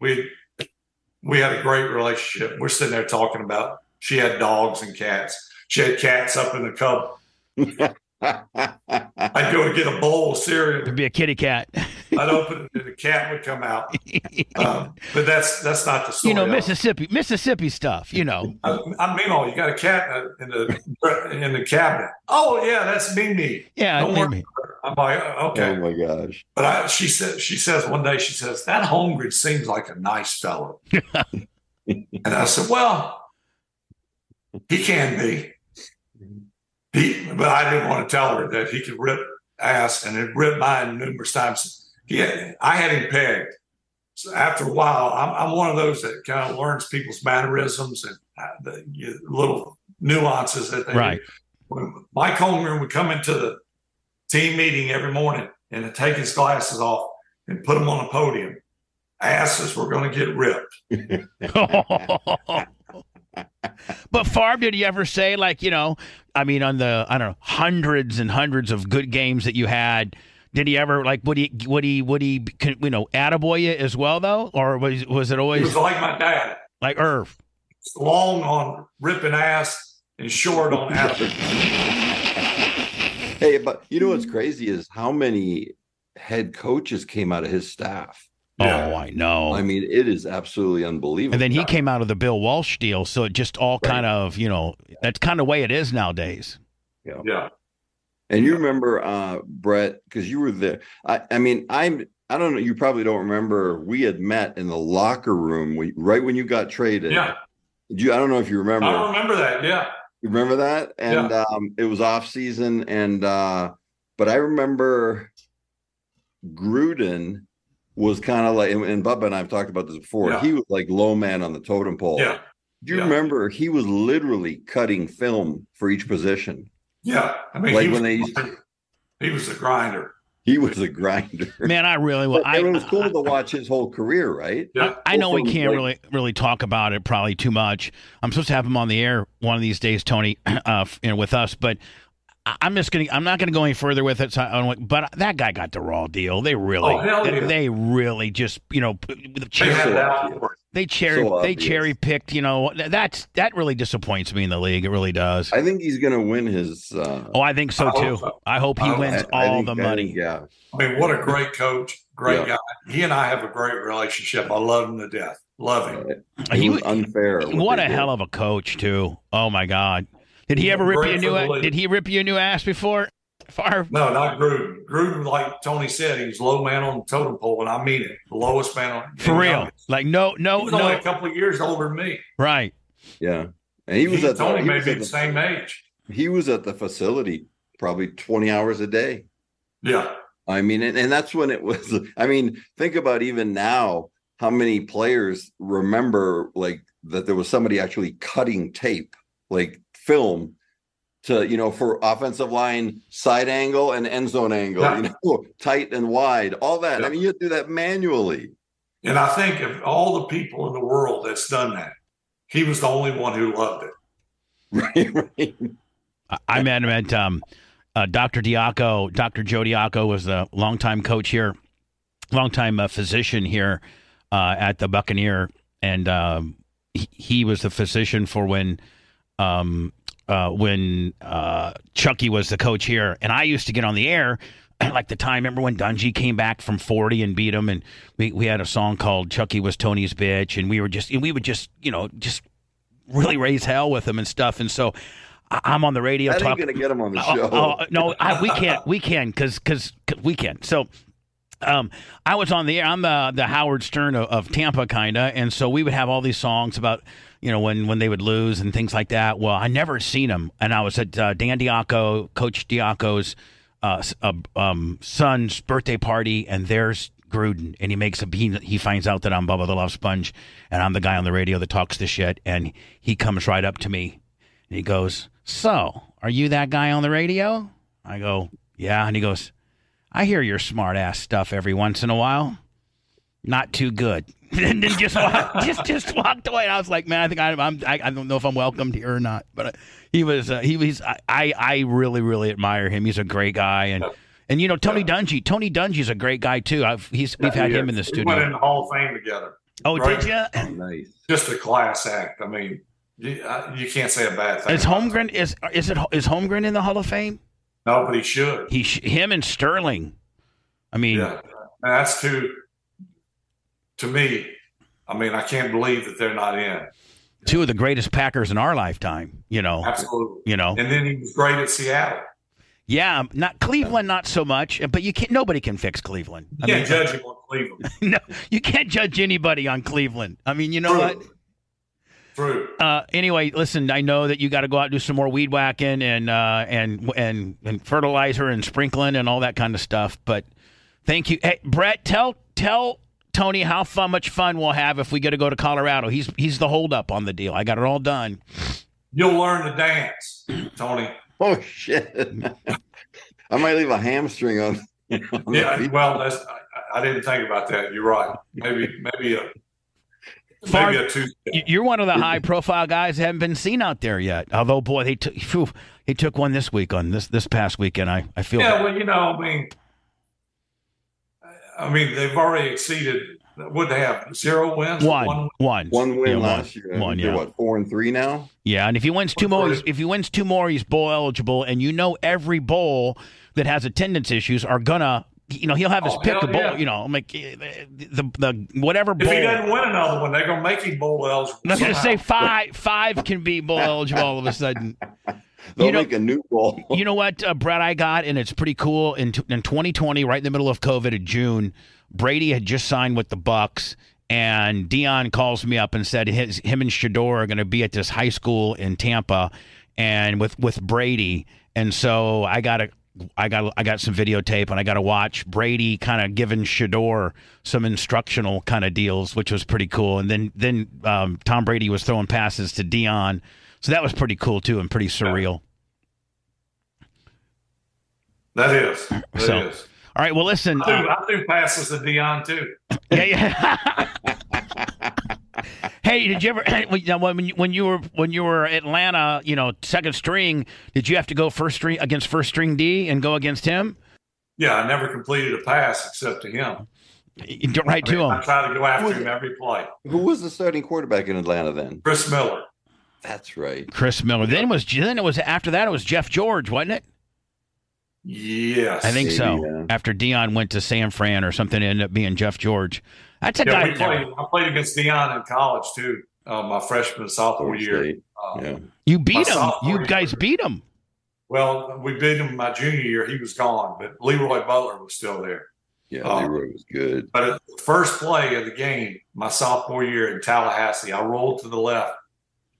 We, we had a great relationship. We're sitting there talking about, she had dogs and cats. She had cats up in the cub. I'd go to get a bowl of cereal. It'd be a kitty cat. I'd open it and the cat would come out. Um, but that's that's not the story. you know, of it. Mississippi, Mississippi stuff. You know. I, I mean, oh, you got a cat in the in the cabinet. Oh yeah, that's Mimi. Yeah, Don't worry. maybe. I'm like, okay. Oh my gosh. But I, she said, she says one day, she says that Holmgren seems like a nice fellow. and I said, well, he can be. He, but I didn't want to tell her that he could rip ass and it ripped mine numerous times. Had, I had him pegged. So after a while, I'm, I'm one of those that kind of learns people's mannerisms and uh, the little nuances that they Right. When Mike Holmgren would come into the team meeting every morning and take his glasses off and put them on the podium. Asses were going to get ripped. but Favre, did he ever say like you know? I mean, on the I don't know hundreds and hundreds of good games that you had. Did he ever like would he would he would he you know attaboy you as well though, or was was it He always was like my dad, like Irv? long on ripping ass and short on ass. Hey, but you know what's crazy is how many head coaches came out of his staff. Oh, I know. I mean, it is absolutely unbelievable. and then he came out of the Bill Walsh deal, so it just all kind of you know that's kind of way it is nowadays. Yeah. Yeah. And you remember uh Brett because you were there. I, I mean, I'm I don't know. You probably don't remember. We had met in the locker room we, right when you got traded. Yeah. You, I don't know if you remember. I remember that. Yeah. You remember that? And um, it was off season, and uh, but I remember Gruden was kind of like, and, and Bubba and I've talked about this before. Yeah. He was like low man on the totem pole. Yeah. Do you Yeah. remember he was literally cutting film for each position? Yeah. I mean, Like he, when was, they used he was a grinder. He was a grinder. Man, I really was. I, it was cool I, to watch his whole career, right? Yeah. I know we can't like- really really talk about it probably too much. I'm supposed to have him on the air one of these days, Tony, uh, you know, with us. But I- I'm just gonna I'm not gonna go any further with it. So I but that guy got the raw deal. They really Oh, hell they, yeah. they really just you know p- the They cherry, had so that obvious. out. they cherry so they obvious. cherry picked. You know that's that really disappoints me in the league. It really does. I think he's going to win his. Uh, oh, I think so I hope too. so. I hope he I wins I- I all think- the I think, money. yeah. I mean, what a great coach, great Yeah. guy. He and I have a great relationship. I love him to death. Love him. It He was unfair. What they a did. hell of a coach too. Oh my God. Did he ever rip you a new? the. Did he rip you a new ass before? Favre? No, not Gruden. Gruden, like Tony said, he was low man on the totem pole, and I mean it. The lowest man on For and real? youngest. Like no, He no, only a couple of years older than me. Right. Yeah, and he was He- at the, Tony he may was be at the the same age. he was at the facility probably 20 hours a day Yeah. i mean and, and that's when it was i mean think about even now how many players remember like that there was somebody actually cutting tape like film to you know for offensive line side angle and end zone angle Yeah. you know tight and wide all that i mean you do that manually And I think of all the people in the world that's done that, he was the only one who loved it. right right I- I met him at um, uh, Dr. Diaco. Dr. Joe Diaco was the longtime coach here, longtime uh, physician here uh, at the Buccaneer, and um, he, he was the physician for when um, uh, when uh, Chucky was the coach here, and I used to get on the air like the time. Remember when Dungy came back from 40 and beat him, and we, we had a song called "Chucky Was Tony's Bitch," and we were just and we would just you know just really raise hell with him and stuff. And so I- I'm on the radio That ain't talking. gonna get him on the Oh, show. oh, no, I, we can't. We can because because we can. So. Um, I was on the air. I'm the the Howard Stern of, of Tampa, kinda, and so we would have all these songs about you know when when they would lose and things like that. Well, I never seen him, and I was at uh, Dan Diaco, Coach Diaco's uh, uh, um, son's birthday party, and there's Gruden, and he makes a he, he finds out that I'm Bubba the Love Sponge, and I'm the guy on the radio that talks the shit, and he comes right up to me, and he goes, "So, are you that guy on the radio?" I go, "Yeah," and he goes. I hear your smart ass stuff every once in a while. Not too good. and then just walk, just just walked away. And I was like, man, I think I, I'm I, I don't know if I'm welcomed here or not. But uh, he was uh, he was I, I I really really admire him. He's a great guy and. And you know Tony Dungy. Tony Dungy's a great guy too. I've he's we've had him in the studio. We went in the Hall of Fame together. Oh, Right. did you? nice. Just a class act. I mean, you, I, you can't say a bad thing. Is Holmgren is is it is Holmgren in the Hall of Fame? No, but he should. He sh- him and Sterling. I mean, Yeah, that's too. To me, I mean, I can't believe that they're not in. two of the greatest Packers in our lifetime. You know, Absolutely. you know. And then he was great at Seattle. Yeah, um, not Cleveland, not so much. Uh, but you can't. Nobody can fix Cleveland. You I can't mean, judge him on Cleveland. no, you can't judge anybody on Cleveland. I mean, you know what? True. True. Uh, anyway, listen. I know that you got to go out and do some more weed whacking and uh, and and and fertilizer and sprinkling and all that kind of stuff. But thank you, hey, Brett. Tell tell Tony how fun, much fun we'll have if we get to go to Colorado. He's he's the holdup on the deal. I got it all done. You'll learn to dance, Tony. Oh shit! I might leave a hamstring on. on Yeah. Well, that's, I, I didn't think about that. You're right. Maybe maybe a Far- maybe a Tuesday. You- You're one of the high profile guys that haven't been seen out there yet. Although, boy, they took phew, he took one this week on this this past weekend. I I feel Yeah, well, you know, I mean, I mean, they've already exceeded. Would they have zero wins? one one One win Yeah, last year. One, They're yeah. what four and three now? Yeah, and if he wins two more, if he wins two more, he's bowl eligible. And you know, every bowl that has attendance issues are gonna, you know, he'll have his Oh, pick hell of bowl. yeah. You know, like eh, the the whatever If he doesn't win another one, they're going to make him bowl eligible. I'm gonna say five. Five can be bowl eligible all of a sudden. They'll You know- make a new ball. You know what, uh, Brett? I got, and it's pretty cool. In t- in 2020, right in the middle of COVID, in June, Brady had just signed with the Bucks, and Deion calls me up and said his him and Shedeur are going to be at this high school in Tampa, and with with Brady, and so I got a. I got I got some videotape and I got to watch Brady kind of giving Shedeur some instructional kind of deals, which was pretty cool. And then then um, Tom Brady was throwing passes to Deion, so that was pretty cool too and pretty surreal. That is. That is. So- All right, well listen. I do, uh, I do passes to Deion too. Yeah, yeah. hey, did you ever when you- when you, were when you were Atlanta, you know, second string, did you have to go first string against first string D and go against him? Yeah, I never completed a pass except to him. You do- Right I, mean, to I him. try to go after him every play. Who was the starting quarterback in Atlanta then? Chris Miller. That's right. Chris Miller. Then was then it was after that it was Jeff George, wasn't it? Yes. I think Maybe, so. yeah. After Deion went to San Fran or something, it ended up being Jeff George. That's a Yeah, guy. played, I played against Deion in college too. Uh, my freshman sophomore year. State. Uh, Yeah. You beat him. sophomore You year. guys beat him. Well, we beat him my junior year. He was gone, but Leroy Butler was still there. Yeah, Oh. Leroy was good. But at the first play of the game, my sophomore year in Tallahassee, I rolled to the left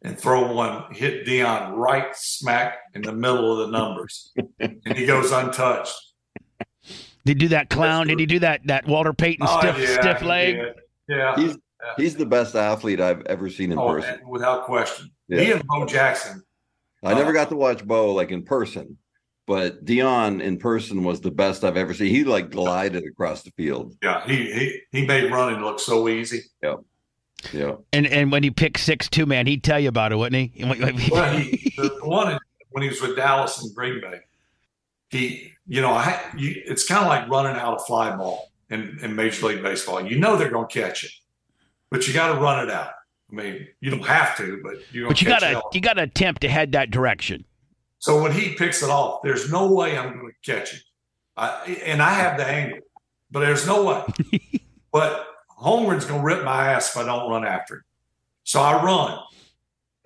and throw one, hit Deion right smack in the middle of the numbers. and he goes untouched. Did he do that clown? Did he do that that Walter Payton Oh, stiff yeah, stiff leg? did. Yeah. He's he's the best athlete I've ever seen in Oh, person. and without question. Yeah. He and Bo Jackson. I never got to watch Bo like in person, but Deion in person was the best I've ever seen. He like glided across the field. Yeah, he he he made running look so easy. Yeah. And and when he picked six two, man, he'd tell you about it, wouldn't he? Well, he the one when he was with Dallas and Green Bay, he you know I you, it's kind of like running out a fly ball in, in Major League Baseball. You know they're going to catch it, but you got to run it out. I mean, you don't have to, but you. but you gotta you gotta attempt to head that direction. So when he picks it off, there's no way I'm going to catch it. I, and I have the angle, but there's no way. but Holmgren's going to rip my ass if I don't run after him. So I run.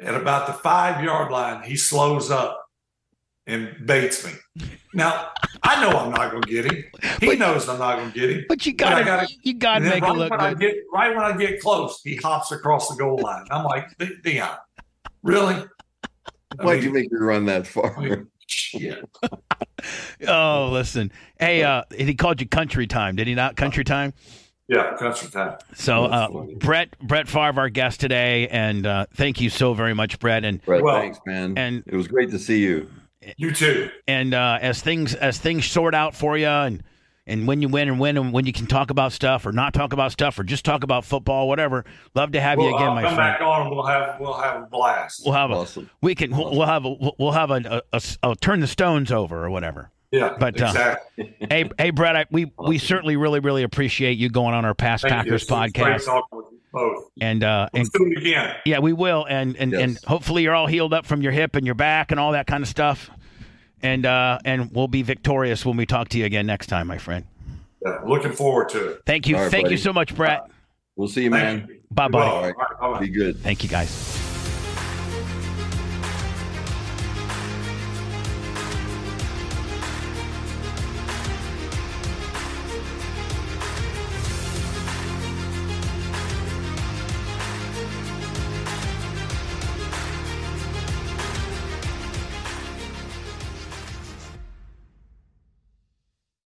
At about the five yard line, he slows up and baits me. Now I know I'm not going to get him. He But- knows I'm not going to get him. But you gotta, gotta- you gotta And then make it look when I good. get right when I get close, he hops across the goal line. I'm like, "De- Deion, really? Why'd mean, you make me run that far? I mean, shit. Oh, listen. Hey, uh, he called you country time, did he not? Country time. Yeah, country time. So, That's uh. Brett, Brett Favre, our guest today, and uh, thank you so very much, Brett. And Brett, Well, thanks, man. and- it was great to see you. You too. and uh, as things as things sort out for you, and and when you win and win, and when you can talk about stuff or not talk about stuff or just talk about football, whatever. Love to have you again, I'll my come friend. back on and we'll have we'll have a blast. We'll have a we can we'll, we'll have a we'll have a, a, a, a turn the stones over or whatever. yeah, but, uh, hey, hey, Brett, I, we we certainly really really appreciate you going on our past Thank you. Packers great podcast, talking with you both. and uh, and Let's do it again. yeah, we will, and and and hopefully you're all healed up from your hip and your back and all that kind of stuff, and uh, and we'll be victorious when we talk to you again next time, my friend. Yeah, looking forward to it. Thank you, All right, thank you so much, Brett. We'll see you, man. Bye bye. Well, all right, bye-bye. Be good. Thank you, guys.